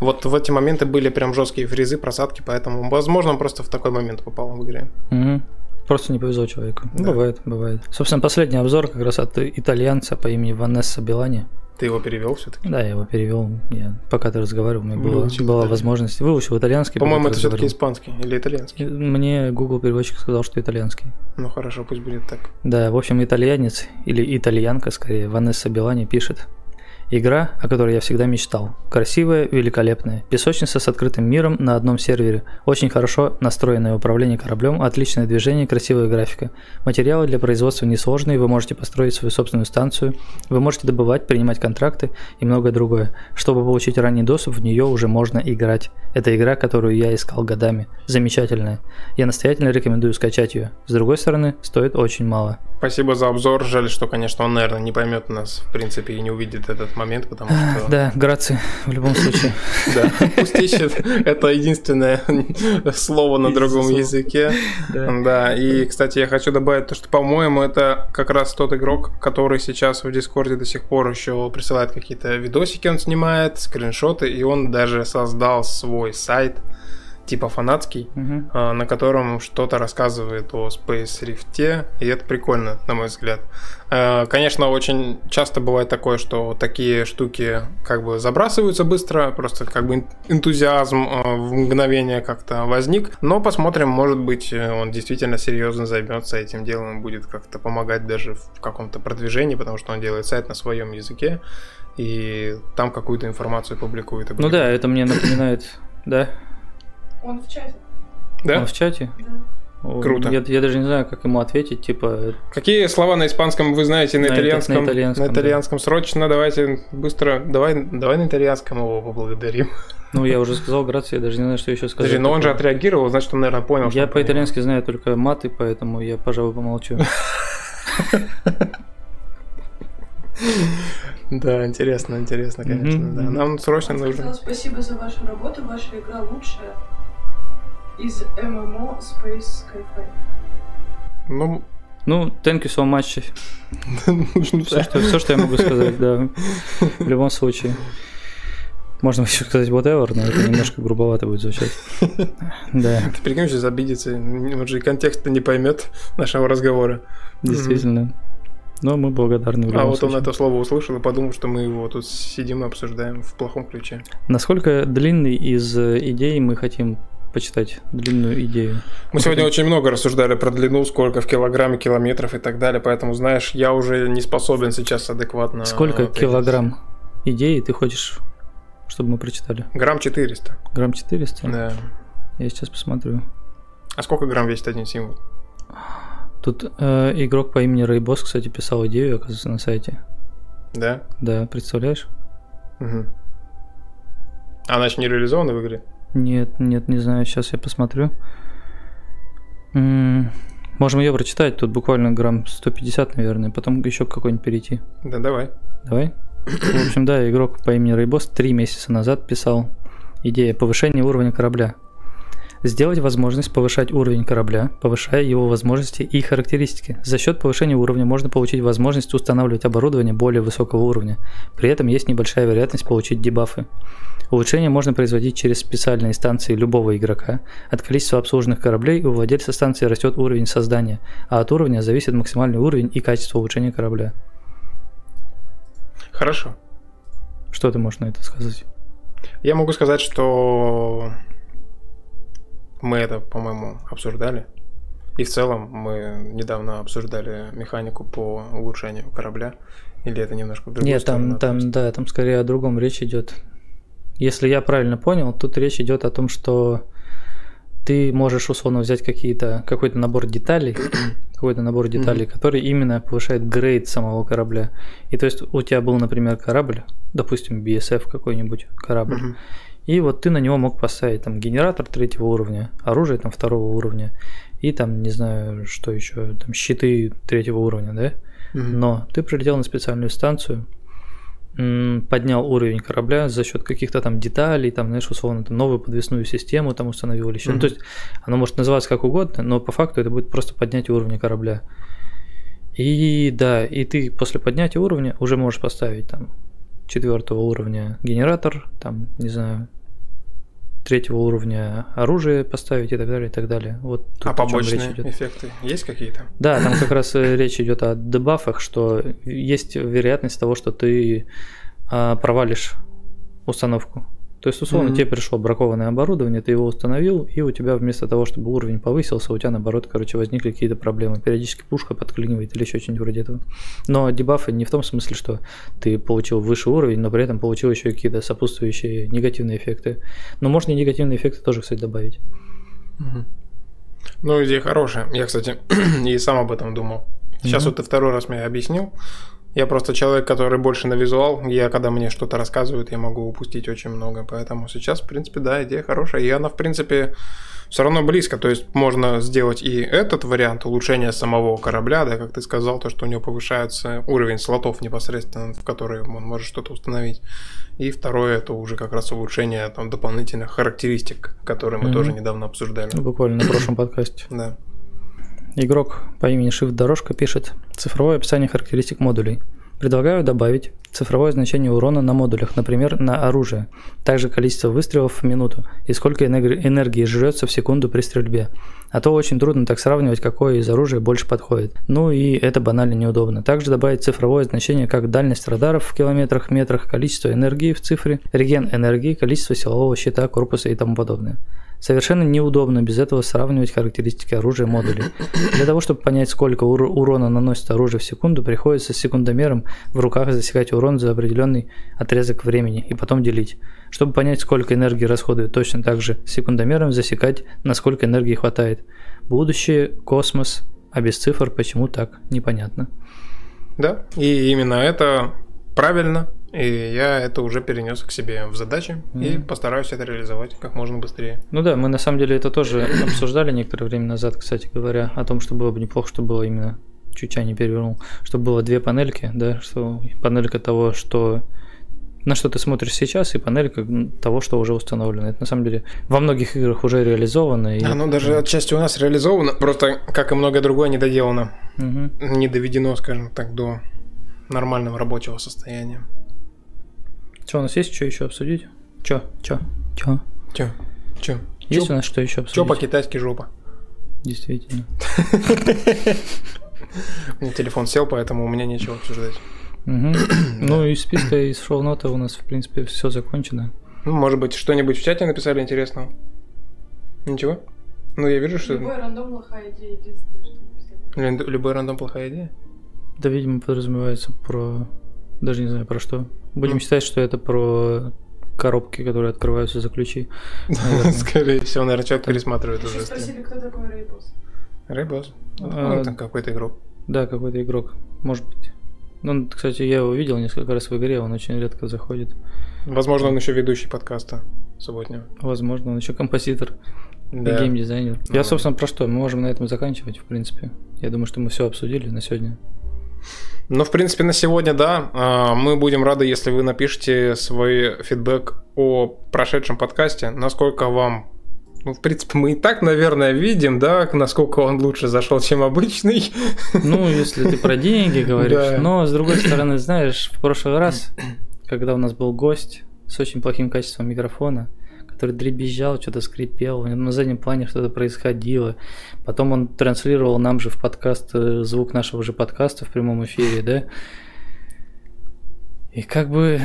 вот в эти моменты были прям жесткие фризы, просадки, поэтому, возможно, он просто в такой момент попал в игре. Мгм. Просто не повезло человеку. Ну, Да. Бывает, бывает. Собственно, последний обзор как раз от итальянца по имени Ванесса Белани. Ты его перевел все-таки? Да, я его перевел. Я, пока ты разговаривал, у меня была, Выучил была итальянский. возможность. Выучил итальянский. По-моему, это все-таки испанский или итальянский. Мне Google переводчик сказал, что итальянский. Ну хорошо, пусть будет так. Да, в общем, итальянец или итальянка, скорее, Ванесса Белани пишет. Игра, о которой я всегда мечтал. Красивая, великолепная. Песочница с открытым миром на одном сервере. Очень хорошо настроенное управление кораблем, отличное движение, красивая графика. Материалы для производства несложные, вы можете построить свою собственную станцию, вы можете добывать, принимать контракты и многое другое. Чтобы получить ранний доступ, в нее уже можно играть. Это игра, которую я искал годами. Замечательная. Я настоятельно рекомендую скачать ее. С другой стороны, стоит очень мало. Спасибо за обзор. Жаль, что, конечно, он, наверное, не поймет нас, в принципе, и не увидит этот момент, потому что... Да, грации, в любом случае. Да, пусть ищет. Это единственное слово на другом языке. Да, и, кстати, я хочу добавить то, что, по-моему, это как раз тот игрок, который сейчас в Дискорде до сих пор еще присылает какие-то видосики, он снимает, скриншоты, и он даже создал свой сайт, типа фанатский, Мгм. а, на котором что-то рассказывает о Space Rift, и это прикольно, на мой взгляд. А, Конечно, очень часто бывает такое, что такие штуки как бы забрасываются быстро, просто как бы эн- энтузиазм а, в мгновение как-то возник, но посмотрим, может быть, э, он действительно серьезно займется этим делом и будет как-то помогать даже в каком-то продвижении, потому что он делает сайт на своем языке, и там какую-то информацию публикует. Ну да, это мне напоминает, да? Он в чате. Да? Он в чате? Да. Круто. Я, я даже не знаю, как ему ответить, типа, Какие слова на испанском вы знаете на, На ита- итальянском? на итальянском, На итальянском. Срочно давайте быстро. Давай, давай на итальянском его поблагодарим. ну я уже сказал грации, я даже не знаю, что еще сказать. Подожди, но он же отреагировал, значит, он, наверное, понял. что Я по-итальянски знаю только маты, поэтому я, пожалуй, помолчу. Да, интересно, интересно, конечно. Да. Нам срочно нужно. спасибо за вашу работу, ваша игра лучшая из ММО Space Skyfire. Ну, Ну, thank you so much. нужно Все, что, все, что я могу сказать, да. В любом случае. Можно еще сказать whatever, но это немножко грубовато будет звучать. Да, Ты прикинь, сейчас обидится. Он же и контекста не поймет нашего разговора. действительно. Но мы благодарны в А вот он случае. это слово услышал и подумал, что мы его тут сидим и обсуждаем в плохом ключе. Насколько длинный из э, идей мы хотим почитать? Длинную идею. Мы сегодня очень много рассуждали про длину, сколько в килограмме, километров и так далее, поэтому, знаешь, я уже не способен сейчас адекватно... Сколько ответить. килограмм идеи ты хочешь, чтобы мы прочитали? Грамм 400. Грамм 400? Да. Я сейчас посмотрю. А сколько грамм весит один символ? Тут э, игрок по имени Рейбос, кстати, писал идею, оказывается, на сайте. Да? Да, представляешь? Угу. Она еще не реализована в игре? Нет, нет, не знаю, сейчас я посмотрю. М, Можем ее прочитать, тут буквально грамм 150, наверное, потом еще какой-нибудь перейти. Да, давай. Давай. В общем, да, игрок по имени Рейбос три месяца назад писал идея повышения уровня корабля. Сделать возможность повышать уровень корабля, повышая его возможности и характеристики. За счет повышения уровня можно получить возможность устанавливать оборудование более высокого уровня. При этом есть небольшая вероятность получить дебафы. Улучшение можно производить через специальные станции любого игрока. От количества обслуженных кораблей у владельца станции растет уровень создания, а от уровня зависит максимальный уровень и качество улучшения корабля. Хорошо. Что ты можешь на это сказать? Я могу сказать, что мы это, по-моему, обсуждали. И в целом мы недавно обсуждали механику по улучшению корабля. Или это немножко в другую Нет, там, сторону там, да, там скорее о другом речь идет. Если я правильно понял, тут речь идет о том, что ты можешь условно взять какие-то, какой-то набор деталей, какой-то набор деталей, который именно повышает грейд самого корабля. И то есть у тебя был, например, корабль, допустим, BSF какой-нибудь корабль, Мгм. И вот ты на него мог поставить там генератор третьего уровня, оружие там второго уровня, и там, не знаю, что еще, там щиты третьего уровня, да? Мгм. Но ты прилетел на специальную станцию, поднял уровень корабля за счет каких-то там деталей, там, знаешь, условно, там, новую подвесную систему там установил или еще. Ну, Мгм. то есть оно может называться как угодно, но по факту это будет просто поднятие уровня корабля. И да, и ты после поднятия уровня уже можешь поставить там четвертого уровня генератор, там, не знаю, третьего уровня оружие поставить и так далее, и так далее. Вот тут А побочные речь идет. эффекты есть какие-то? Да, там как раз э, речь идет о дебафах, что есть вероятность того, что ты а, провалишь установку. То есть, условно, Мгм. тебе пришло бракованное оборудование, ты его установил, и у тебя вместо того, чтобы уровень повысился, у тебя, наоборот, короче, возникли какие-то проблемы. Периодически пушка подклинивает или еще что-нибудь вроде этого. Но дебафы не в том смысле, что ты получил выше уровень, но при этом получил еще какие-то сопутствующие негативные эффекты. Но можно и негативные эффекты тоже, кстати, добавить. Ну, идея хорошая. Я, кстати, и сам об этом думал. Сейчас Мгм. вот ты второй раз мне объяснил. Я просто человек, который больше на визуал. Я, когда мне что-то рассказывают, я могу упустить очень много. Поэтому сейчас, в принципе, да, идея хорошая. И она, в принципе, все равно близко. То есть можно сделать и этот вариант улучшения самого корабля, да, как ты сказал, то, что у него повышается уровень слотов непосредственно, в которые он может что-то установить. И второе, это уже как раз улучшение там, дополнительных характеристик, которые мы Мгм. тоже недавно обсуждали. Буквально на прошлом подкасте. Да. Игрок по имени Shift Дорожка пишет цифровое описание характеристик модулей. Предлагаю добавить цифровое значение урона на модулях, например, на оружие, также количество выстрелов в минуту и сколько энерги- энергии жрется в секунду при стрельбе. А то очень трудно так сравнивать, какое из оружия больше подходит. Ну и это банально неудобно. Также добавить цифровое значение, как дальность радаров в километрах, метрах, количество энергии в цифре, реген энергии, количество силового щита, корпуса и тому подобное. Совершенно неудобно без этого сравнивать характеристики оружия модулей. Для того, чтобы понять, сколько ур- урона наносит оружие в секунду, приходится с секундомером в руках засекать урон за определенный отрезок времени и потом делить. Чтобы понять, сколько энергии расходует, точно так же с секундомером засекать, насколько энергии хватает. Будущее, космос, а без цифр почему так, непонятно. Да, и именно это правильно, и я это уже перенес к себе в задачи и Мгм. постараюсь это реализовать как можно быстрее. Ну да, мы на самом деле это тоже обсуждали некоторое время назад, кстати говоря, о том, что было бы неплохо, чтобы было именно чуть не перевернул, чтобы было две панельки, да, что панелька того, что на что ты смотришь сейчас, и панелька того, что уже установлено. Это на самом деле во многих играх уже реализовано. И... Оно даже отчасти у нас реализовано, просто, как и многое другое, не доделано, Мгм. не доведено, скажем так, до нормального рабочего состояния. Что, у нас есть что еще обсудить? Чё? Чё? Чё? Чё? Чё? Есть у нас что еще обсудить? Чё по-китайски жопа? Действительно. У меня телефон сел, поэтому у меня нечего обсуждать. Ну, из списка, из шоу-нота у нас, в принципе, все закончено. Ну, может быть, что-нибудь в чате написали интересного? Ничего? Ну, я вижу, что... Любой рандом плохая идея, единственное, что написали. Лю- Любой рандом плохая идея. Да, видимо, подразумевается про... Даже не знаю про что. Будем Ну. считать, что это про коробки, которые открываются за ключи. Скорее всего, наверное, человек пересматривает уже. спросили, кто такой Рейбус. Рейбос. А, Ну, там какой-то игрок. Да, какой-то игрок. Может быть. Ну, кстати, я его видел несколько раз в игре, он очень редко заходит. Возможно, он еще ведущий подкаста субботнего. Возможно, он еще композитор и Да. геймдизайнер. Ну. Я, собственно, про что? Мы можем на этом заканчивать, в принципе. Я думаю, что мы все обсудили на сегодня. Ну, в принципе, на сегодня, да. А, Мы будем рады, если вы напишите свой фидбэк о прошедшем подкасте, насколько вам ну, в принципе, мы и так, наверное, видим, да, насколько он лучше зашел, чем обычный. Ну, если ты про деньги говоришь. Да. Но, с другой стороны, знаешь, в прошлый раз, когда у нас был гость с очень плохим качеством микрофона, который дребезжал, что-то скрипел, на заднем плане что-то происходило. Потом он транслировал нам же в подкаст э, звук нашего же подкаста в прямом эфире, да. И как бы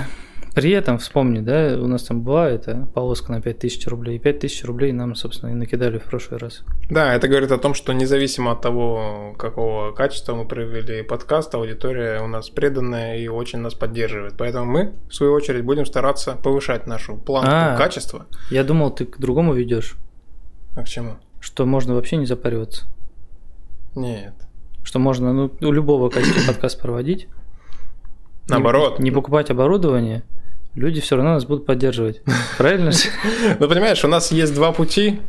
при этом, вспомни, да, у нас там была эта полоска на 5000 рублей. И 5000 рублей нам, собственно, и накидали в прошлый раз. Да, это говорит о том, что независимо от того, какого качества мы провели подкаст, аудитория у нас преданная и очень нас поддерживает. Поэтому мы, в свою очередь, будем стараться повышать нашу планку А. качества. Я думал, ты к другому ведешь, А к чему? что можно вообще не запариваться. Нет. Что можно ну, у любого качества подкаст проводить. Не- Наоборот. Не, покупать оборудование, люди все равно нас будут поддерживать. Правильно же? Ну, понимаешь, у нас есть два пути.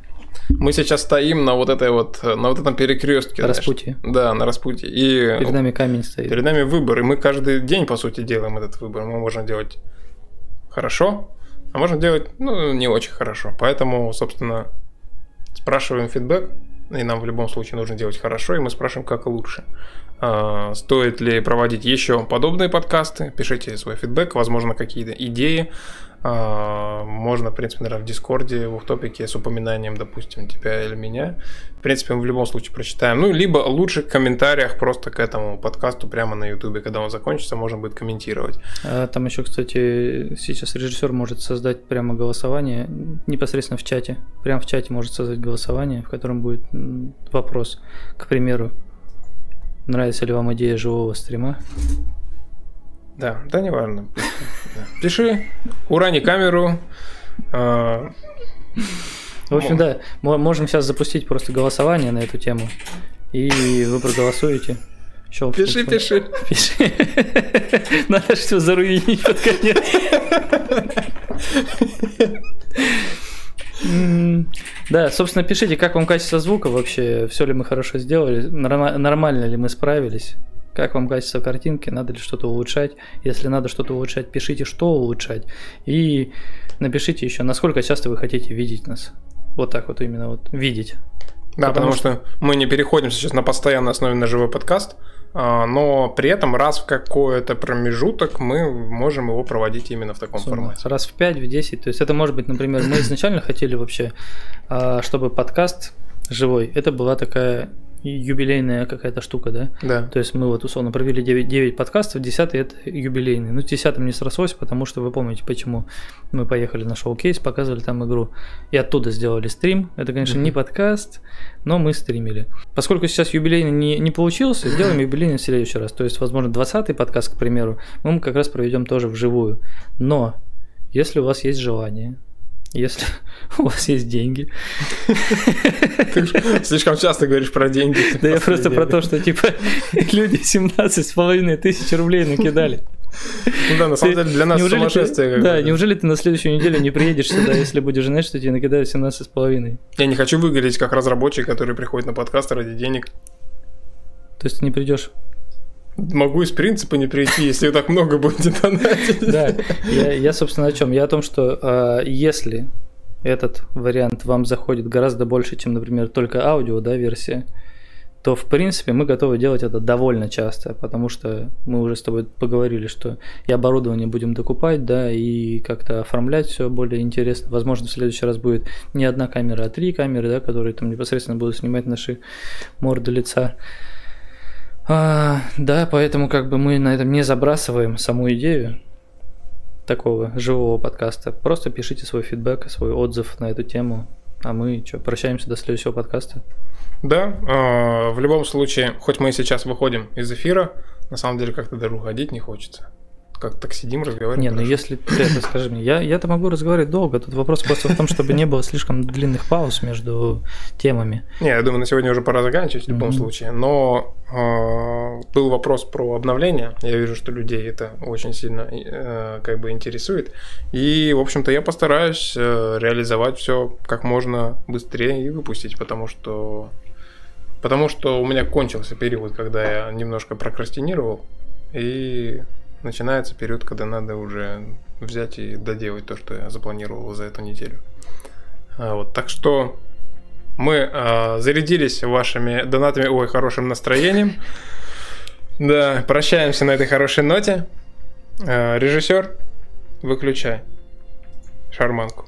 Мы сейчас стоим на вот этой вот, на вот этом перекрестке. Распутье. Да, на распутье. И Перед нами камень стоит. перед нами выбор, и мы каждый день, по сути, делаем этот выбор. Мы можем делать хорошо, а можем делать, ну, не очень хорошо. Поэтому, собственно, спрашиваем фидбэк, и нам в любом случае нужно делать хорошо, и мы спрашиваем, как лучше. А, Стоит ли проводить еще подобные подкасты? Пишите свой фидбэк, возможно, какие-то идеи А, можно, в принципе, наверное, в Дискорде, в топике с упоминанием, допустим, тебя или меня. В принципе, мы в любом случае прочитаем. Ну, либо лучше в комментариях просто к этому подкасту прямо на Ютубе, когда он закончится, можно будет комментировать. А там еще, кстати, сейчас режиссер может создать прямо голосование непосредственно в чате. Прямо в чате может создать голосование, в котором будет вопрос. К примеру, нравится ли вам идея живого стрима? Да, да, не важно. Пиши, урани камеру. А, в общем, да, можем сейчас запустить просто голосование на эту тему, и вы проголосуете. Щелкнуть. Пиши, пиши. Пиши. Надо что заруинить под конец. Да, собственно, пишите, как вам качество звука вообще, все ли мы хорошо сделали, нормально ли мы справились. Как вам качество картинки, надо ли что-то улучшать. Если надо что-то улучшать, пишите, что улучшать. И напишите еще, насколько часто вы хотите видеть нас. Вот так вот именно вот видеть. Да, потому, потому что... что мы не переходим сейчас на постоянной основе на живой подкаст, но при этом раз в какой-то промежуток мы можем его проводить именно в таком Сумма. формате. Раз в 5, в 10. То есть это может быть, например, мы изначально хотели вообще, а, чтобы подкаст живой, это была такая юбилейная какая-то штука, да? Да. То есть мы вот условно провели 9, 9 подкастов, 10 это юбилейный. Ну, с 10 не срослось, потому что вы помните, почему мы поехали на шоу-кейс, показывали там игру. И оттуда сделали стрим. Это, конечно, mm-hmm. не подкаст, но мы стримили. Поскольку сейчас юбилейный не, не получился, сделаем юбилейный в следующий раз. То есть, возможно, 20-й подкаст, к примеру, мы как раз проведем тоже вживую. Но если у вас есть желание, если у вас есть деньги. Ты слишком часто говоришь про деньги. Да я просто про то, что типа люди 17 с половиной тысяч рублей накидали. Ну да, на самом деле для нас сумасшествие. Да, неужели ты на следующую неделю не приедешь сюда, если будешь знать, что тебе накидают 17 с половиной? Я не хочу выглядеть как разработчик, который приходит на подкаст ради денег. То есть ты не придешь Могу из принципа не прийти, если так много будете донатить. Да, я, я собственно, о чем? Я о том, что э, если этот вариант вам заходит гораздо больше, чем, например, только аудио, да, версия, то, в принципе, мы готовы делать это довольно часто, потому что мы уже с тобой поговорили, что и оборудование будем докупать, да, и как-то оформлять все более интересно. Возможно, в следующий раз будет не одна камера, а три камеры, да, которые там непосредственно будут снимать наши морды лица. А, да, поэтому как бы мы на этом не забрасываем саму идею такого живого подкаста. Просто пишите свой фидбэк, свой отзыв на эту тему. А мы что, прощаемся до следующего подкаста? Да, э, в любом случае, хоть мы сейчас выходим из эфира, на самом деле как-то даже уходить не хочется как так сидим, разговариваем. Не, ну если ты это скажи мне, я, я-то могу разговаривать долго. Тут вопрос просто в том, чтобы не было слишком длинных пауз между темами. Не, я думаю, на сегодня уже пора заканчивать в любом mm-hmm. случае. Но э, был вопрос про обновление. Я вижу, что людей это очень сильно э, как бы интересует. И, в общем-то, я постараюсь э, реализовать все как можно быстрее и выпустить, потому что Потому что у меня кончился период, когда я немножко прокрастинировал, и начинается период, когда надо уже взять и доделать то, что я запланировал за эту неделю. А, вот, так что мы а, зарядились вашими донатами, ой, хорошим настроением. Да, прощаемся на этой хорошей ноте. А, режиссер, выключай шарманку.